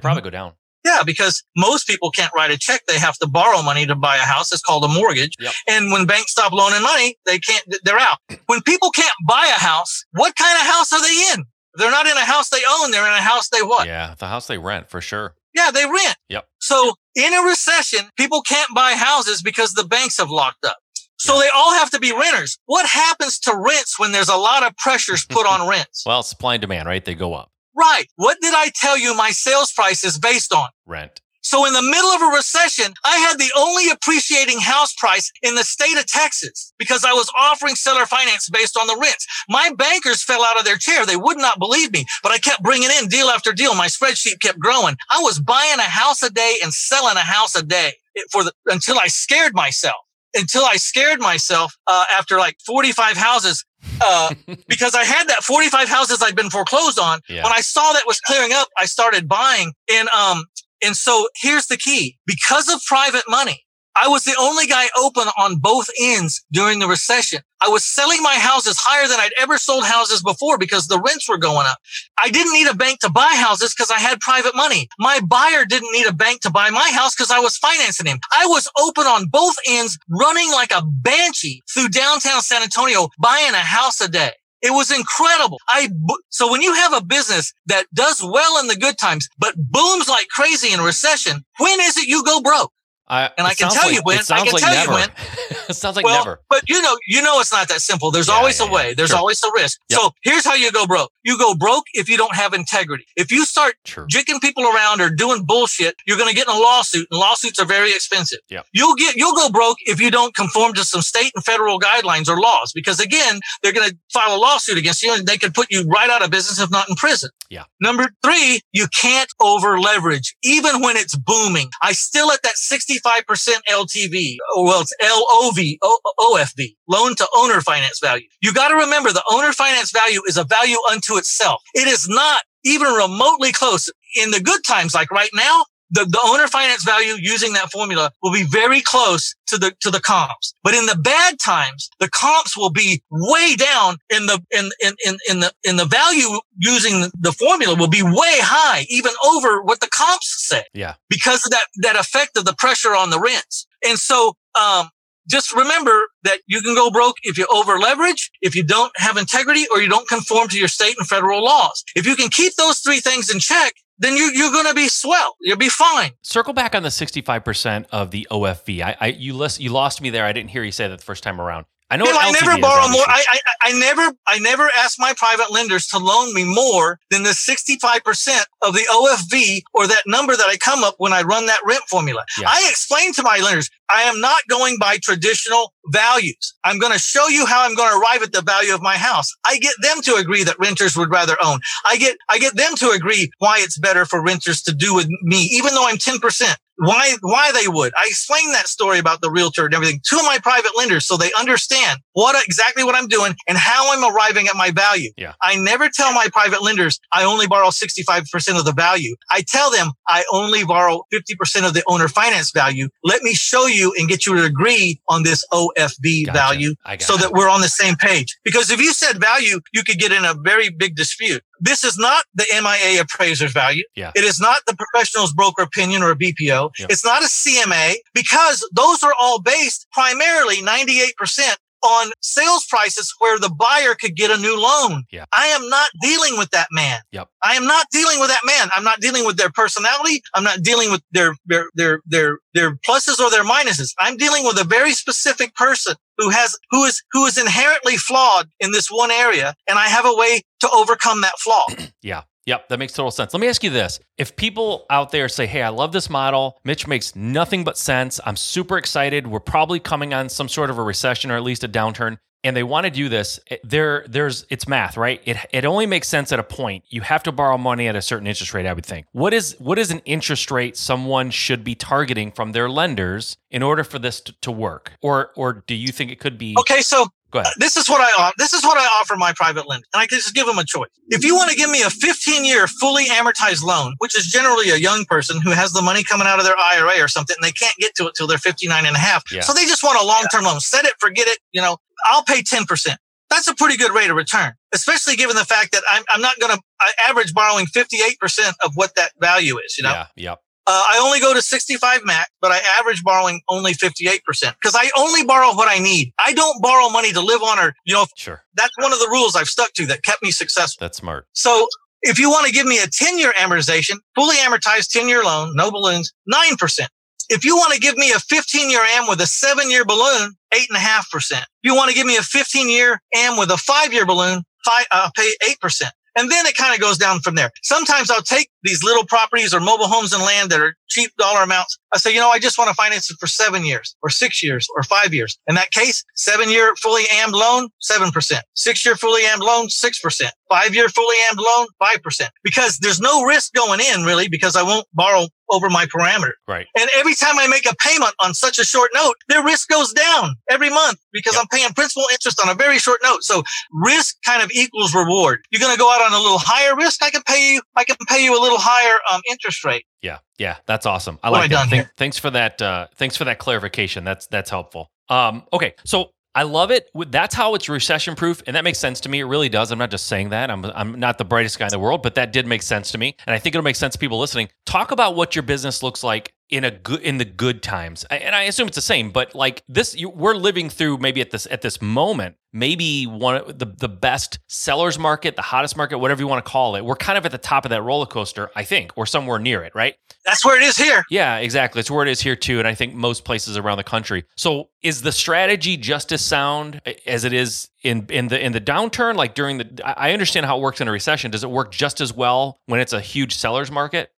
probably mm-hmm. go down. Yeah, because most people can't write a check. They have to borrow money to buy a house. It's called a mortgage. Yep. And when banks stop loaning money, they can't, they're out. When people can't buy a house, what kind of house are they in? They're not in a house they own. They're in a house they what? Yeah, the house they rent for sure. Yeah, they rent. Yep. So in a recession, people can't buy houses because the banks have locked up. So yeah. they all have to be renters. What happens to rents when there's a lot of pressures put <laughs> on rents? Well, supply and demand, right? They go up. Right. What did I tell you my sales price is based on? Rent. So in the middle of a recession, I had the only appreciating house price in the state of Texas because I was offering seller finance based on the rents. My bankers fell out of their chair. They would not believe me, but I kept bringing in deal after deal. My spreadsheet kept growing. I was buying a house a day and selling a house a day for the, until I scared myself until I scared myself uh, after like 45 houses uh, <laughs> because I had that 45 houses I'd been foreclosed on. Yeah. When I saw that was clearing up, I started buying. And um, and so here's the key. Because of private money, I was the only guy open on both ends during the recession. I was selling my houses higher than I'd ever sold houses before because the rents were going up. I didn't need a bank to buy houses because I had private money. My buyer didn't need a bank to buy my house because I was financing him. I was open on both ends, running like a banshee through downtown San Antonio, buying a house a day. It was incredible. I, so when you have a business that does well in the good times, but booms like crazy in recession, when is it you go broke? I, and I can tell like, you when. I can like tell never. you when. <laughs> it sounds like well, never. But you know, you know, it's not that simple. There's yeah, always yeah, a way. yeah. There's sure. always a risk. Yep. So here's how you go broke. You go broke if you don't have integrity. If you start True. jicking people around or doing bullshit, you're going to get in a lawsuit, and lawsuits are very expensive. Yep. You'll get you'll go broke if you don't conform to some state and federal guidelines or laws, because again, they're going to file a lawsuit against you, and they could put you right out of business if not in prison. Yeah. Number three, you can't over leverage, even when it's booming. I still at that 65% LTV well, it's LOV, OFV, loan to owner finance value. You got to remember the owner finance value is a value unto itself. It is not even remotely close in the good times, like right now. The, the owner finance value using that formula will be very close to the to the comps. But in the bad times, the comps will be way down in the in in in, in the in the value using the formula will be way high, even over what the comps say. Yeah. Because of that that effect of the pressure on the rents. And so um just remember that you can go broke if you over leverage, if you don't have integrity, or you don't conform to your state and federal laws. If you can keep those three things in check, then you, you're going to be swell. You'll be fine. Circle back on the 65% of the OFV. I, I you list, you lost me there. I didn't hear you say that the first time around. I know. You know I never is, borrow more. I, I I never I never ask my private lenders to loan me more than the sixty five percent of the OFV or that number that I come up when I run that rent formula. Yeah. I explain to my lenders I am not going by traditional values. I'm going to show you how I'm going to arrive at the value of my house. I get them to agree that renters would rather own. I get I get them to agree why it's better for renters to do with me, even though I'm ten percent why why they would. I explain that story about the realtor and everything to my private lenders so they understand what exactly what I'm doing and how I'm arriving at my value. Yeah. I never tell my private lenders I only borrow 65% of the value. I tell them I only borrow 50% of the owner finance value. Let me show you and get you to agree on this OFV Gotcha. value so it. that we're on the same page. Because if you said value, you could get in a very big dispute. This is not the MAI appraiser's value. Yeah. It is not the professional's broker opinion or a BPO. Yeah. It's not a CMA because those are all based primarily 98% on sales prices where the buyer could get a new loan. Yeah. I am not dealing with that man. Yep. I am not dealing with that man. I'm not dealing with their personality. I'm not dealing with their, their, their, their, their pluses or their minuses. I'm dealing with a very specific person who has, who is, who is inherently flawed in this one area. And I have a way to overcome that flaw. <clears throat> Yeah. Yep, that makes total sense. Let me ask you this. If people out there say, hey, I love this model, Mitch makes nothing but sense. I'm super excited. We're probably coming on some sort of a recession or at least a downturn. And they want to do this. Eh, there, there's it's math, right? It it only makes sense at a point. You have to borrow money at a certain interest rate, I would think. What is what is an interest rate someone should be targeting from their lenders in order for this to, to work? Or or do you think it could be Okay. So go ahead. this is what I offer. This is what I offer my private lender, and I can just give them a choice. If you want to give me a 15 year fully amortized loan, which is generally a young person who has the money coming out of their IRA or something, and they can't get to it till they're 59 and a half. Yeah. So they just want a long term loan. Set it, forget it. You know, I'll pay 10%. That's a pretty good rate of return, especially given the fact that I'm, I'm not going to average borrowing 58% of what that value is, you know? Yeah, yep. Uh, I only go to 65 max, but I average borrowing only 58% because I only borrow what I need. I don't borrow money to live on or, you know, Sure. that's one of the rules I've stuck to that kept me successful. That's smart. So if you want to give me a 10 year amortization, fully amortized 10 year loan, no balloons, 9%. If you want to give me a 15 year am with a seven year balloon, eight and a half percent. If you want to give me a 15 year am with a five year balloon, five, I'll pay 8%. And then it kind of goes down from there. Sometimes I'll take these little properties or mobile homes and land that are cheap dollar amounts. I say, you know, I just want to finance it for seven years or six years or five years. In that case, seven year fully ammed loan, 7%. Six year fully ammed loan, 6%. Five year fully ammed loan, 5%. Because there's no risk going in really because I won't borrow over my parameter. Right. And every time I make a payment on such a short note, their risk goes down every month because Yep. I'm paying principal interest on a very short note. So risk kind of equals reward. You're going to go out on a little higher risk. I can pay you, I can pay you a little higher um, interest rate. Yeah, yeah, that's awesome. I What like that. here? Thanks for that. Uh, thanks for that clarification. That's that's helpful. Um, okay, so I love it. That's how it's recession proof, and that makes sense to me. It really does. I'm not just saying that. I'm I'm not the brightest guy in the world, but that did make sense to me, and I think it'll make sense to people listening. Talk about what your business looks like in a good in the good times, and I assume it's the same. But like this, you, we're living through maybe at this at this moment, maybe one of the the best sellers market, the hottest market, whatever you want to call it. We're kind of at the top of that roller coaster, I think, or somewhere near it, right? That's where it is here. Yeah, exactly. It's where it is here too, and I think most places around the country. So, is the strategy just as sound as it is in in the in the downturn? Like during the, I I understand how it works in a recession. Does it work just as well when it's a huge seller's market?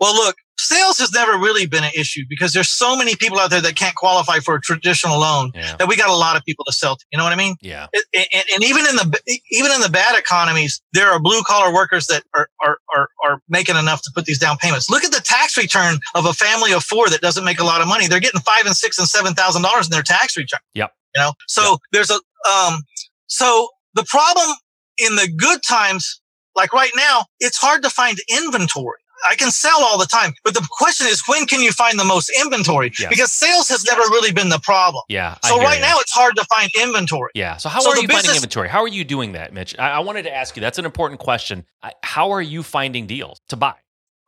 Well, look, sales has never really been an issue because there's so many people out there that can't qualify for a traditional loan Yeah, that we got a lot of people to sell to. You know what I mean? yeah, It- and, and even in the even in the bad economies, there are blue collar workers that are, are are are making enough to put these down payments. Look at the tax return of a family of four that doesn't make a lot of money. They're getting five and six and seven thousand dollars in their tax return. Yep. You know, so there's a um. So the problem in the good times, like right now, it's hard to find inventory. I can sell all the time. But the question is, when can you find the most inventory? Because sales has never really been the problem. Yeah. I So right you. now it's hard to find inventory. Yeah. So how So are you finding inventory? How are you doing that, Mitch? I, I wanted to ask you. That's an important question. How are you finding deals to buy?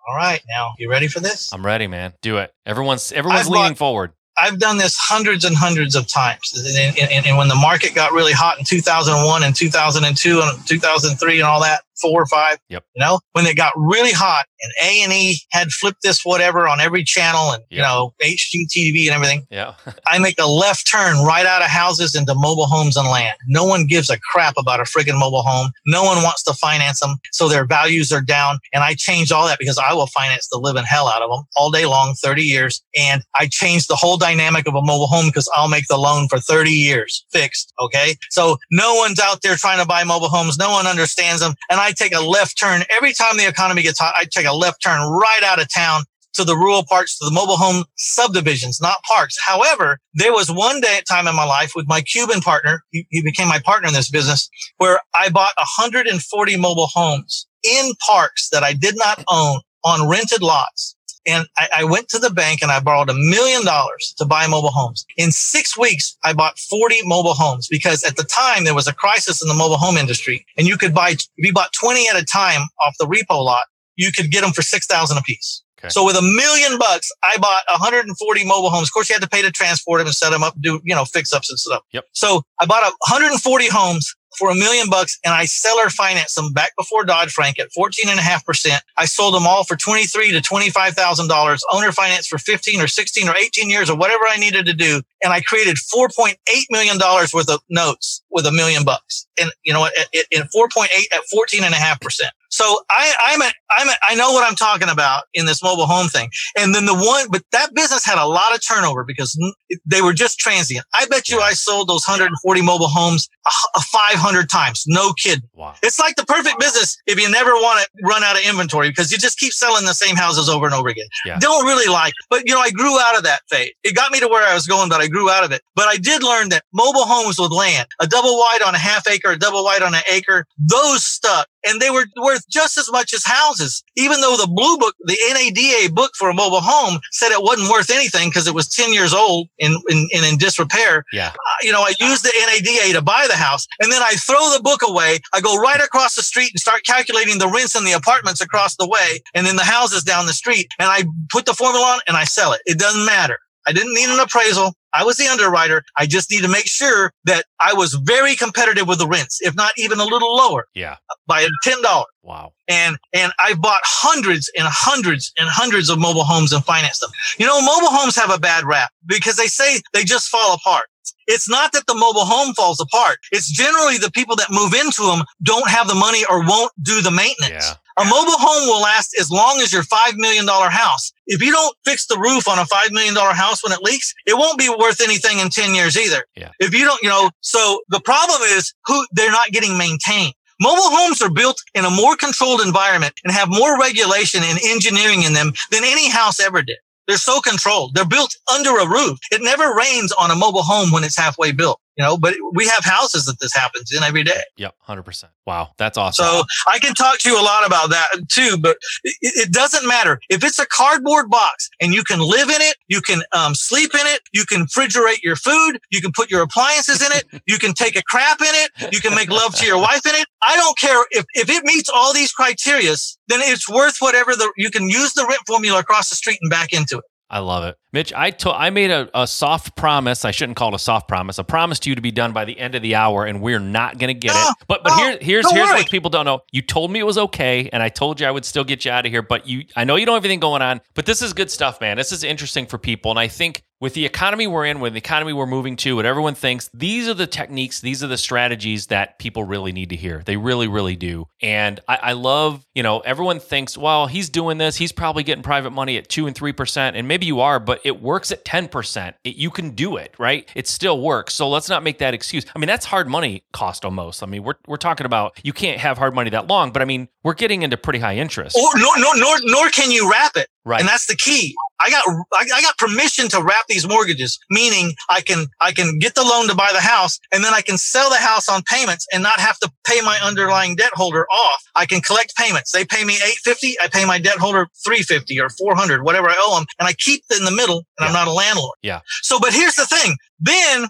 All right, now you ready for this? I'm ready, man. Do it. Everyone's everyone's I've leaning bought- forward. I've done this hundreds and hundreds of times. And, and, and when the market got really hot in 2001 and 2002 and 2003 and all that, four or five, Yep. you know, when they got really hot and A and E had flipped this whatever on every channel and, you know, HGTV and everything, Yeah. <laughs> I make a left turn right out of houses into mobile homes and land. No one gives a crap about a friggin' mobile home. No one wants to finance them. So their values are down. And I changed all that because I will finance the living hell out of them all day long, 30 years. And I changed the whole dynamic of a mobile home because I'll make the loan for 30 years fixed. Okay. So no one's out there trying to buy mobile homes. No one understands them. And I take a left turn every time the economy gets hot. I take a left turn right out of town to the rural parts, to the mobile home subdivisions, not parks. However, there was one day time in my life with my Cuban partner. He, he became my partner in this business where I bought 140 mobile homes in parks that I did not own on rented lots. And I, I went to the bank and I borrowed a million dollars to buy mobile homes. In six weeks, I bought 40 mobile homes because at the time there was a crisis in the mobile home industry and you could buy, if you bought 20 at a time off the repo lot, you could get them for 6,000 a piece. Okay. So with a million bucks, I bought 140 mobile homes. Of course, you had to pay to transport them and set them up, do, you know, fix ups and stuff. Yep. So I bought 140 homes for a million bucks and I seller financed them back before Dodd Frank at 14 and a half percent. I sold them all for 23 to $25,000 owner finance for 15 or 16 or 18 years or whatever I needed to do. And I created $4.8 million worth of notes with a million bucks. And you know what? At, at, at 4.8 at 14 and a half percent. So I, I'm a, I'm a, I know what I'm talking about in this mobile home thing. And then the one, but that business had a lot of turnover because they were just transient. I bet you Yeah. I sold those 140 mobile homes a h- a 500 times. No kidding. Wow. It's like the perfect business if you never want to run out of inventory because you just keep selling the same houses over and over again. Yeah. Don't really like it. But you know, I grew out of that phase. It got me to where I was going, but I grew out of it. But I did learn that mobile homes with land, a double wide on a half acre, a double wide on an acre, those stuck and they were worth just as much as houses. Even though the blue book, the NADA book for a mobile home said it wasn't worth anything because it was 10 years old and in, in, in disrepair Yeah. Uh, you know, I use the NADA to buy the house and then I throw the book away. I go right across the street and start calculating the rents in the apartments across the way and then the houses down the street. And I put the formula on and I sell it. It doesn't matter. I didn't need an appraisal. I was the underwriter. I just need to make sure that I was very competitive with the rents, if not even a little lower Yeah. by $10 Wow. and and I bought hundreds and hundreds and hundreds of mobile homes and financed them. You know, mobile homes have a bad rap because they say they just fall apart. It's not that the mobile home falls apart. It's generally the people that move into them don't have the money or won't do the maintenance. Yeah. A mobile home will last as long as your $5 million house. If you don't fix the roof on a $5 million house when it leaks, it won't be worth anything in 10 years either. Yeah. If you don't, you know, so the problem is who they're not getting maintained. Mobile homes are built in a more controlled environment and have more regulation and engineering in them than any house ever did. They're so controlled. They're built under a roof. It never rains on a mobile home when it's halfway built, you know, but we have houses that this happens in every day. Yep. Hundred percent. Wow. That's awesome. So I can talk to you a lot about that too, but it, it doesn't matter. If it's a cardboard box and you can live in it, you can um, sleep in it, you can refrigerate your food, you can put your appliances in it, <laughs> you can take a crap in it, you can make love to your wife in it. I don't care if, if it meets all these criterias, then it's worth whatever the, you can use the rent formula across the street and back into it. I love it. Mitch, I to- I made a, a soft promise. I shouldn't call it a soft promise. A promise to you to be done by the end of the hour, and we're not going to get No, it. Oh, but but no, here, here's here's worry. what people don't know. You told me it was okay, and I told you I would still get you out of here. But you, I know you don't have anything going on. But this is good stuff, man. This is interesting for people, and I think with the economy we're in, with the economy we're moving to, what everyone thinks, these are the techniques, these are the strategies that people really need to hear. They really, really do. And I, I love, you know, everyone thinks, well, he's doing this, he's probably getting private money at two and three percent, and maybe you are, but it works at ten percent. You can do it, right? It still works. So let's not make that excuse. I mean, that's hard money cost almost. I mean, we're we're talking about you can't have hard money that long, but I mean, we're getting into pretty high interest. Oh, or nor, nor, nor, nor can you wrap it. Right. And that's the key. I got I, got permission to wrap these mortgages, meaning I can I can get the loan to buy the house, and then I can sell the house on payments and not have to pay my underlying debt holder off. I can collect payments. They pay me eight fifty, I pay my debt holder three fifty or four hundred, whatever I owe them, and I keep in the middle, and Yeah. I'm not a landlord. Yeah. So, but here's the thing. Then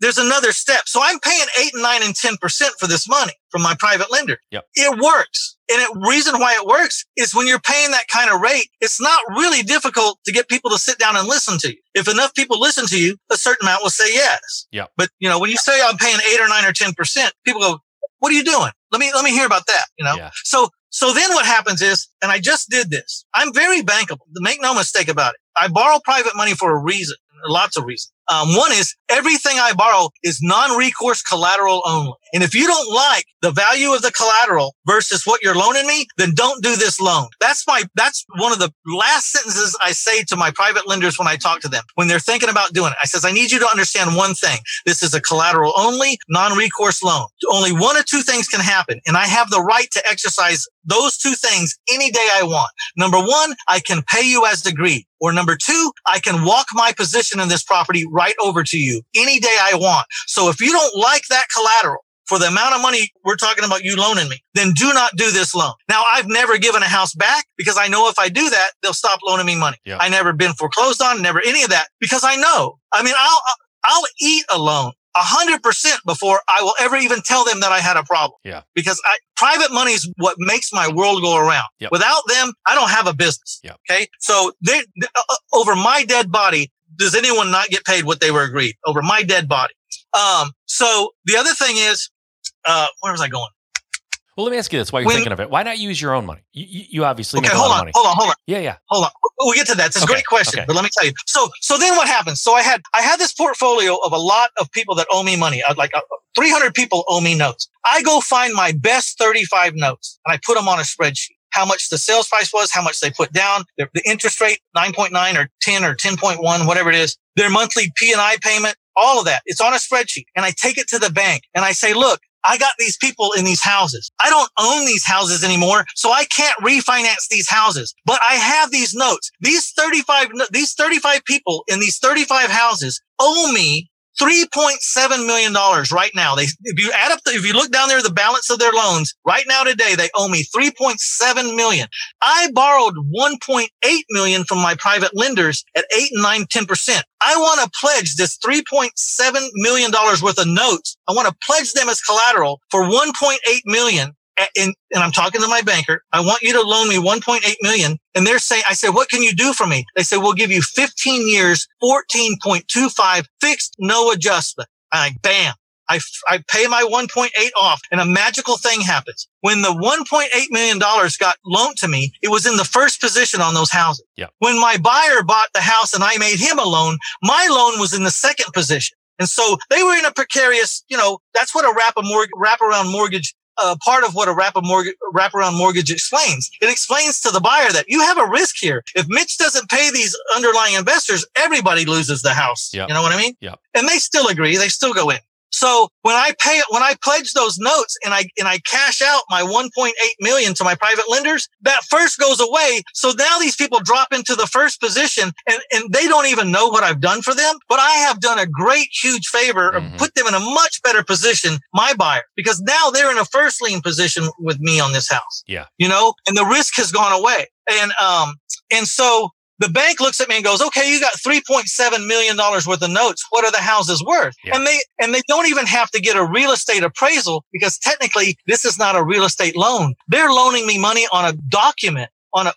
there's another step. So I'm paying eight and nine and 10% for this money from my private lender. Yep. It works. And the reason why it works is when you're paying that kind of rate, it's not really difficult to get people to sit down and listen to you. If enough people listen to you, a certain amount will say yes. Yep. But you know, when you say I'm paying eight or nine or 10%, people go, what are you doing? Let me, let me hear about that. You know? Yeah. So, so then what happens is, and I just did this. I'm very bankable. Make no mistake about it. I borrow private money for a reason. Lots of reasons. Um, one is everything I borrow is non-recourse collateral only. And if you don't like the value of the collateral versus what you're loaning me, then don't do this loan. That's my, that's one of the last sentences I say to my private lenders when I talk to them, when they're thinking about doing it. I says, I need you to understand one thing. This is a collateral only, non-recourse loan. Only one or two things can happen. And I have the right to exercise those two things any day I want. Number one, I can pay you as agreed. Or number two, I can walk my position in this property right over to you any day I want. So if you don't like that collateral, for the amount of money we're talking about you loaning me, then do not do this loan. Now, I've never given a house back because I know if I do that, they'll stop loaning me money. Yeah. I never been foreclosed on, never any of that because I know. I mean, I'll, I'll eat a loan a hundred percent before I will ever even tell them that I had a problem. Yeah. Because I, private money is what makes my world go around. Yep. Without them, I don't have a business. Yep. Okay. So they, uh, uh, over my dead body, does anyone not get paid what they were agreed over my dead body? Um, so the other thing is, uh, where was I going? Well, let me ask you this while you're When- thinking of it. Why not use your own money? You, you, obviously Okay, hold lot on, of money. hold on, hold on, Yeah, yeah. hold on. We'll get to that. It's a Okay, great question, okay. but let me tell you. So, so then what happens? So I had, I had this portfolio of a lot of people that owe me money. I'd like uh, 300 people owe me notes. I go find my best 35 notes and I put them on a spreadsheet. How much the sales price was, how much they put down, the, the interest rate, 9.9 or 10 or 10.1, whatever it is, their monthly P&I payment, all of that. It's on a spreadsheet and I take it to the bank and I say, look, I got these people in these houses. I don't own these houses anymore, so I can't refinance these houses. But I have these notes. These 35, these 35 people in these 35 houses owe me $3.7 million right now. They, if you add up the, if you look down there, the balance of their loans right now today, they owe me 3.7 million. I borrowed 1.8 million from my private lenders at eight and nine, 10%. I want to pledge this $3.7 million worth of notes. I want to pledge them as collateral for 1.8 million. And, and I'm talking to my banker. I want you to loan me 1.8 million. And they're saying, I said, what can you do for me? They said, we'll give you 15 years, 14.25 fixed, no adjustment. I'm like, bam. I, I pay my 1.8 off and a magical thing happens. When the 1.8 million dollars got loaned to me, it was in the first position on those houses. Yeah. When my buyer bought the house and I made him a loan, my loan was in the second position. And so they were in a precarious, you know, that's what a wrap a mortgage, wraparound mortgage, uh, part of what a wrap a mortgage, wraparound mortgage explains. It explains to the buyer that you have a risk here. If Mitch doesn't pay these underlying investors, everybody loses the house. Yeah. You know what I mean? Yeah. And they still agree. They still go in. So when I pay, when I pledge those notes and I, and I cash out my 1.8 million to my private lenders, that first goes away. So now these people drop into the first position and, and they don't even know what I've done for them, but I have done a great, huge favor Mhm. of put them in a much better position, my buyer, because now they're in a first lien position with me on this house. Yeah. You know, and the risk has gone away. And, um, and so the bank looks at me and goes, okay, you got $3.7 million worth of notes. What are the houses worth? Yeah. And they, and they don't even have to get a real estate appraisal because technically this is not a real estate loan. They're loaning me money on a document, on a,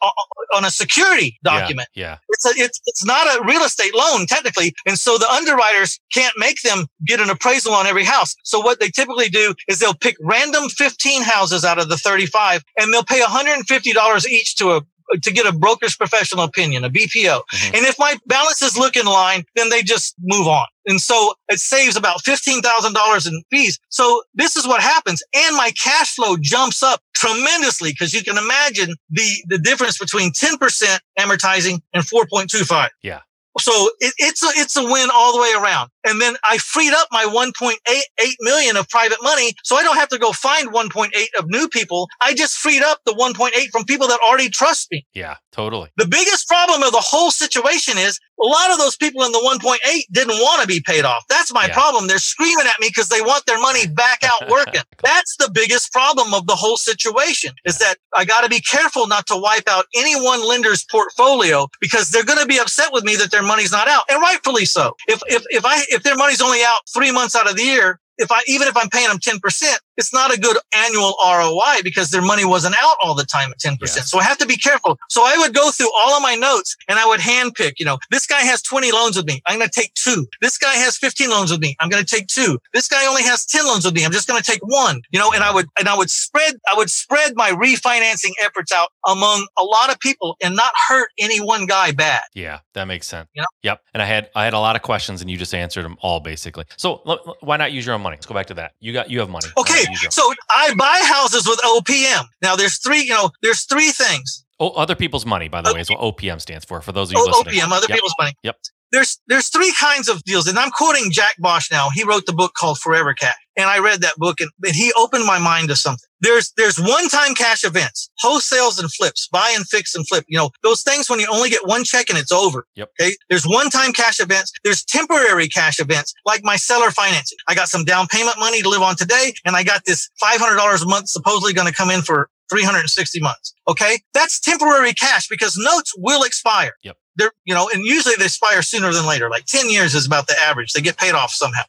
on a security document. Yeah. yeah. It's a, it's, it's not a real estate loan technically. And so the underwriters can't make them get an appraisal on every house. So what they typically do is they'll pick random 15 houses out of the 35 and they'll pay $150 each to a to get a broker's professional opinion, a BPO. Mhm. And if my balances look in line, then they just move on. And so it saves about $15,000 in fees. So this is what happens. And my cash flow jumps up tremendously because you can imagine the, the difference between 10% amortizing and 4.25. Yeah. So it, it's a, it's a win all the way around. And then I freed up my 1.88 million of private money. So I don't have to go find 1.8 of new people. I just freed up the 1.8 from people that already trust me. Yeah, totally. The biggest problem of the whole situation is a lot of those people in the 1.8 didn't want to be paid off. That's my Yeah. problem. They're screaming at me because they want their money back out <laughs> working. That's the biggest problem of the whole situation is that I got to be careful not to wipe out any one lender's portfolio because they're going to be upset with me that their money's not out and rightfully so. If, if, if I, if their money's only out three months out of the year, if I, even if I'm paying them 10%, it's not a good annual ROI because their money wasn't out all the time at 10%. Yes. So I have to be careful. So I would go through all of my notes and I would handpick, you know, this guy has 20 loans with me. I'm going to take two. This guy has 15 loans with me. I'm going to take two. This guy only has 10 loans with me. I'm just going to take one, you know, and I would, and I would spread, I would spread my refinancing efforts out among a lot of people and not hurt any one guy bad. Yeah, that makes sense. You know? Yep. And I had I had a lot of questions, and you just answered them all basically. So l- l- why not use your own money? Let's go back to that. You got you have money. Why Okay. not use your own? So I buy houses with OPM. Now there's three, you know, there's three things. Oh, other people's money, by the O- way, is what OPM stands for. For those of you Oh, listening. OPM, other Yep. people's money. Yep. There's there's three kinds of deals, and I'm quoting Jack Bosch now. He wrote the book called Forever Cash, and I read that book, and, and he opened my mind to something. There's there's one-time cash events, wholesales and flips, buy and fix and flip. You know those things when you only get one check and it's over. Yep. Okay. There's one-time cash events. There's temporary cash events, like my seller financing. I got some down payment money to live on today, and I got this $500 a month supposedly going to come in for 360 months. Okay. That's temporary cash because notes will expire they're, you know, and usually they expire sooner than later. Like 10 years is about the average. They get paid off somehow.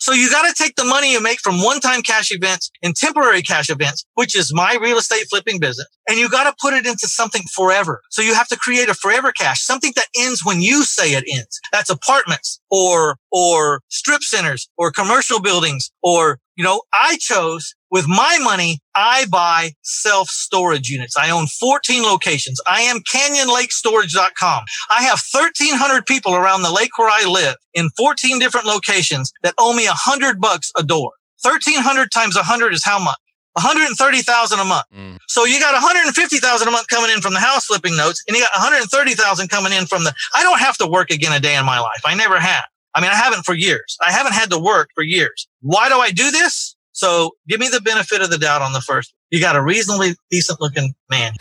So you got to take the money you make from one-time cash events and temporary cash events, which is my real estate flipping business, and you got to put it into something forever. So you have to create a forever cash, something that ends when you say it ends. That's apartments or, or strip centers or commercial buildings or, you know, I chose with my money, I buy self storage units. I own 14 locations. I am canyonlakestorage.com. I have 1300 people around the lake where I live in 14 different locations that owe me a hundred bucks a door. 1300 times a 100 is how much? 130,000 a month. Mm. So you got 150,000 a month coming in from the house flipping notes and you got 130,000 coming in from the, I don't have to work again a day in my life. I never have. I mean, I haven't for years. I haven't had to work for years. Why do I do this? So give me the benefit of the doubt on the first. You got a reasonably decent looking man.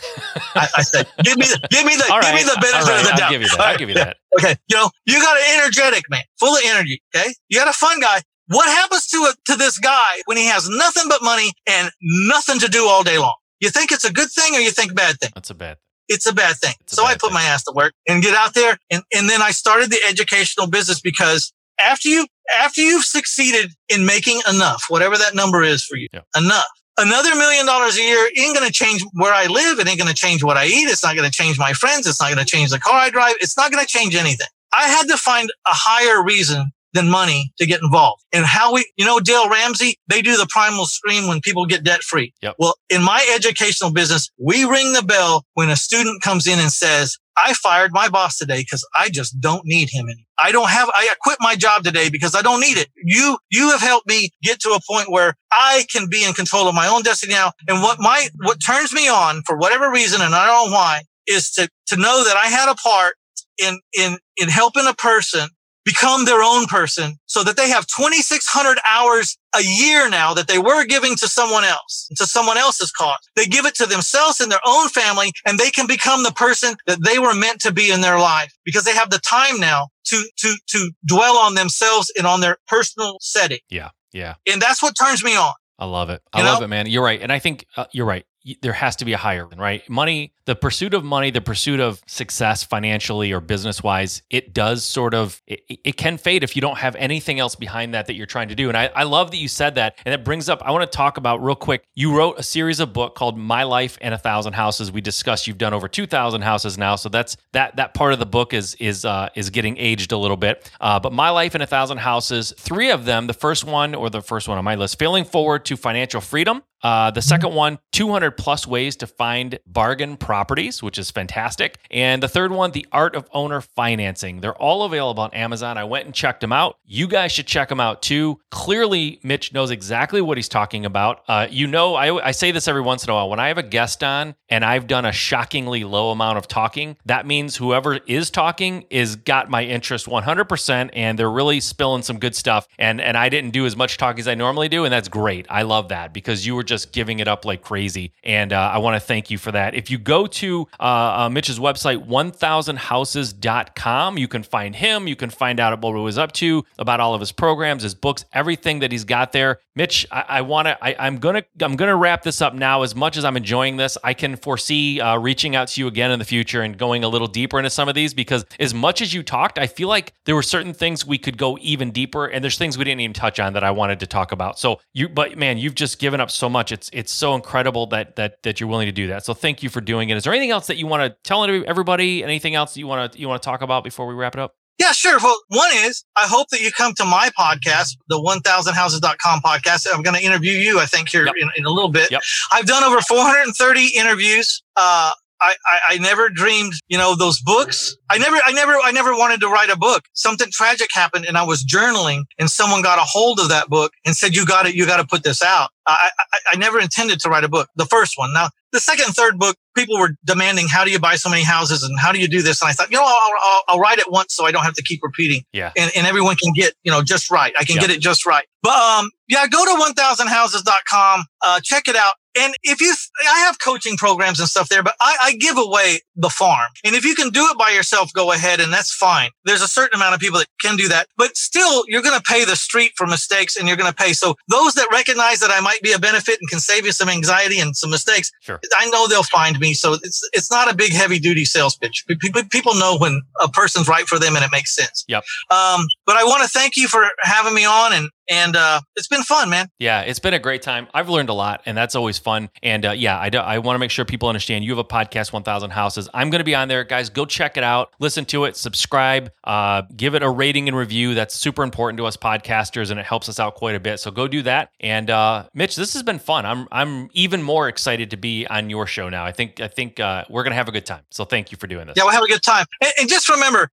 I, I said, give me the, give me the, All give right. me the benefit right, of the I'll doubt. give you that. All I'll right. give you that. Okay. You know, you got an energetic man, full of energy. Okay. You got a fun guy. What happens to a, to this guy when he has nothing but money and nothing to do all day long? You think it's a good thing or you think bad thing? That's a bad. It's a bad thing. It's so I put thing. my ass to work and get out there. And, and then I started the educational business because after you, after you've succeeded in making enough, whatever that number is for you, Yeah. enough, another million dollars a year ain't going to change where I live. It ain't going to change what I eat. It's not going to change my friends. It's not going to change the car I drive. It's not going to change anything. I had to find a higher reason than money to get involved. And how we, you know, Dave Ramsey, they do the primal scream when people get debt free. Yep. Well, in my educational business, we ring the bell when a student comes in and says, I fired my boss today because I just don't need him anymore. I don't have, I quit my job today because I don't need it. You, you have helped me get to a point where I can be in control of my own destiny now. And what my, what turns me on for whatever reason, and I don't know why, is to, to know that I had a part in, in, in helping a person become their own person so that they have 2600 hours a year now that they were giving to someone else, to someone else's cause. They give it to themselves and their own family and they can become the person that they were meant to be in their life because they have the time now to, to, to dwell on themselves and on their personal setting. Yeah. Yeah. And that's what turns me on. I love it. I You love know? it, man. You're right. And I think uh, you're right. There has to be a higher, right? Money, the pursuit of money, the pursuit of success financially or business wise, it does sort of, it, it can fade if you don't have anything else behind that that you're trying to do. And I, I love that you said that. And it brings up, I want to talk about real quick. You wrote a series of book called My Life and a Thousand Houses. We discussed you've done over 2,000 houses now. So that's that, that part of the book is, is, uh, is getting aged a little bit. Uh, but My Life and a Thousand Houses, three of them, the first one or the first one on my list, Failing Forward to Financial Freedom. Uh, the second one, 200 plus ways to find bargain properties, which is fantastic. And the third one, the art of owner financing. They're all available on Amazon. I went and checked them out. You guys should check them out too. Clearly, Mitch knows exactly what he's talking about. Uh, you know, I, I say this every once in a while. When I have a guest on and I've done a shockingly low amount of talking, that means whoever is talking is got my interest 100% and they're really spilling some good stuff. And and I didn't do as much talking as I normally do, and that's great. I love that because you were just giving it up like crazy, and uh, I want to thank you for that. If you go to uh, uh, Mitch's website 1000houses.com, you can find him. You can find out what he was up to, about all of his programs, his books, everything that he's got there. Mitch, I, I want to. I'm gonna. I'm gonna wrap this up now. As much as I'm enjoying this, I can foresee uh, reaching out to you again in the future and going a little deeper into some of these because as much as you talked, I feel like there were certain things we could go even deeper, and there's things we didn't even touch on that I wanted to talk about. So you, but man, you've just given up so much. It's it's so incredible that that that you're willing to do that. So thank you for doing it. Is there anything else that you want to tell everybody? Anything else you want to you want to talk about before we wrap it up? Yeah, sure. Well, one is I hope that you come to my podcast, the 1000houses.com podcast. I'm going to interview you, I think, here yep. in, in, a little bit. Yep. I've done over 430 interviews. Uh, I, I, I, never dreamed, you know, those books. I never, I never, I never wanted to write a book. Something tragic happened and I was journaling and someone got a hold of that book and said, you got it. you got to put this out. I, I, I never intended to write a book. The first one. Now, the second and third book, people were demanding, how do you buy so many houses and how do you do this? And I thought, you know, I'll, I'll, I'll write it once so I don't have to keep repeating. Yeah. And, and everyone can get, you know, just right. I can get it just right. But, um, yeah, go to 1000houses.com, uh, check it out. And if you, I have coaching programs and stuff there, but I, I, give away the farm. And if you can do it by yourself, go ahead and that's fine. There's a certain amount of people that can do that, but still you're going to pay the street for mistakes and you're going to pay. So those that recognize that I might be a benefit and can save you some anxiety and some mistakes, sure. I know they'll find me. So it's, it's not a big heavy duty sales pitch. People know when a person's right for them and it makes sense. Yep. Um, but I want to thank you for having me on and, and uh, it's been fun, man. Yeah, it's been a great time. I've learned a lot, and that's always fun. And uh, yeah, I, do, I want to make sure people understand you have a podcast, 1000 Houses. I'm going to be on there, guys. Go check it out, listen to it, subscribe, uh, give it a rating and review. That's super important to us podcasters, and it helps us out quite a bit. So go do that. And uh, Mitch, this has been fun. I'm I'm even more excited to be on your show now. I think I think uh, we're going to have a good time. So thank you for doing this. Yeah, we'll have a good time. and, and just remember,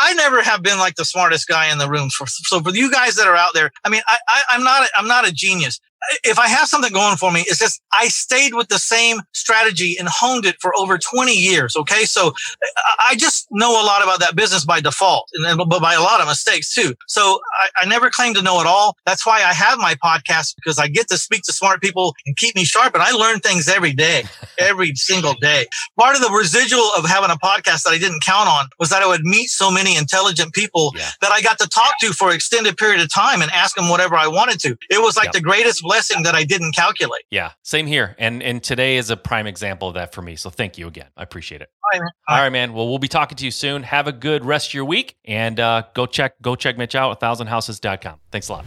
I never have been like the smartest guy in the room. For, so for you guys that are out there, I mean, I, I, I'm not, I'm not a genius if I have something going for me, it's just I stayed with the same strategy and honed it for over 20 years. Okay. So I just know a lot about that business by default and but by a lot of mistakes too. So I, I never claim to know it all. That's why I have my podcast because I get to speak to smart people and keep me sharp. And I learn things every day, <laughs> every single day. Part of the residual of having a podcast that I didn't count on was that I would meet so many intelligent people yeah. that I got to talk to for an extended period of time and ask them whatever I wanted to. It was like yep. the greatest blessing that I didn't calculate. Yeah, same here. And and today is a prime example of that for me. So thank you again. I appreciate it. All right, man. All right, man. Well, we'll be talking to you soon. Have a good rest of your week and uh, go check go check Mitch out at thousandhouses.com. Thanks a lot.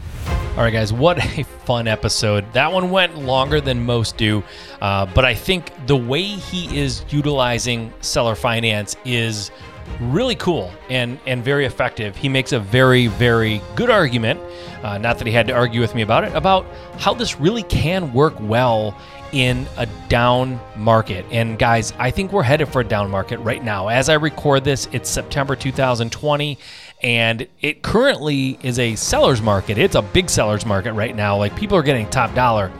All right, guys, what a fun episode. That one went longer than most do, uh, but I think the way he is utilizing seller finance is really cool and and very effective. He makes a very very good argument. Uh, not that he had to argue with me about it about how this really can work well in a down market. And guys, I think we're headed for a down market right now. As I record this, it's September 2020 and it currently is a seller's market. It's a big seller's market right now. Like people are getting top dollar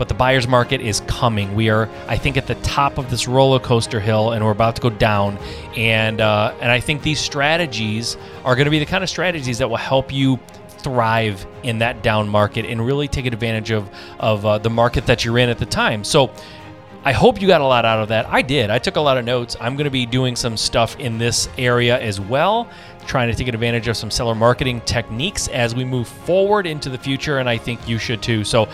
but the buyer's market is coming. We are, I think, at the top of this roller coaster hill, and we're about to go down. And uh, and I think these strategies are going to be the kind of strategies that will help you thrive in that down market and really take advantage of of uh, the market that you're in at the time. So. I hope you got a lot out of that. I did. I took a lot of notes. I'm going to be doing some stuff in this area as well, trying to take advantage of some seller marketing techniques as we move forward into the future, and I think you should too. So,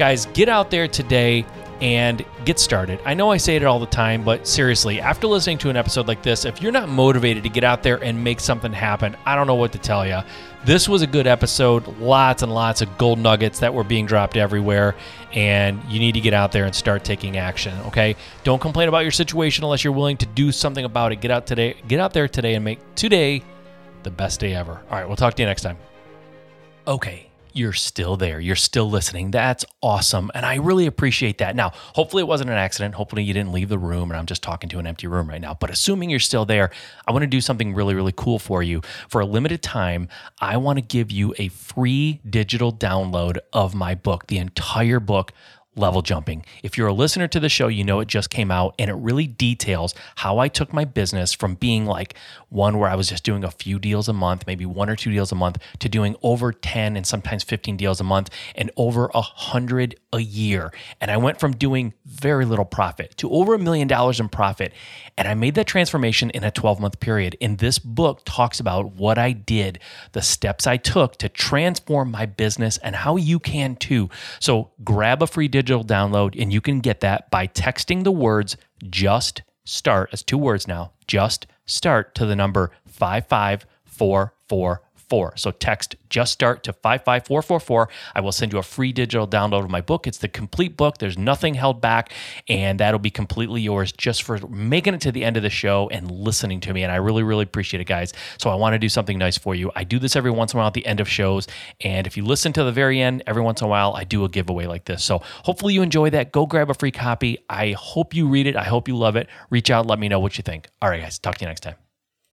Guys, get out there today and get started. I know I say it all the time, but seriously, after listening to an episode like this, if you're not motivated to get out there and make something happen, I don't know what to tell you. This was a good episode. Lots and lots of gold nuggets that were being dropped everywhere, and you need to get out there and start taking action, okay? Don't complain about your situation unless you're willing to do something about it. Get out today, get out there today and make today the best day ever. All right, we'll talk to you next time. Okay. You're still there. You're still listening. That's awesome. And I really appreciate that. Now, hopefully it wasn't an accident. Hopefully you didn't leave the room and I'm just talking to an empty room right now. But assuming you're still there, I want to do something really, really cool for you. For a limited time, I want to give you a free digital download of my book, the entire book level jumping. If you're a listener to the show, you know it just came out and it really details how I took my business from being like one where I was just doing a few deals a month, maybe one or two deals a month, to doing over 10 and sometimes 15 deals a month and over a hundred a year. And I went from doing very little profit to over a million dollars in profit. And I made that transformation in a 12 month period. And this book talks about what I did, the steps I took to transform my business and how you can too. So grab a free digital download and you can get that by texting the words just start as two words now, just start to the number 55444. So text just start to 55444. I will send you a free digital download of my book. It's the complete book. There's nothing held back, and that'll be completely yours just for making it to the end of the show and listening to me. And I really, really appreciate it, guys. So I want to do something nice for you. I do this every once in a while at the end of shows. And if you listen to the very end, every once in a while, I do a giveaway like this. So hopefully you enjoy that. Go grab a free copy. I hope you read it. I hope you love it. Reach out, let me know what you think. All right, guys, talk to you next time.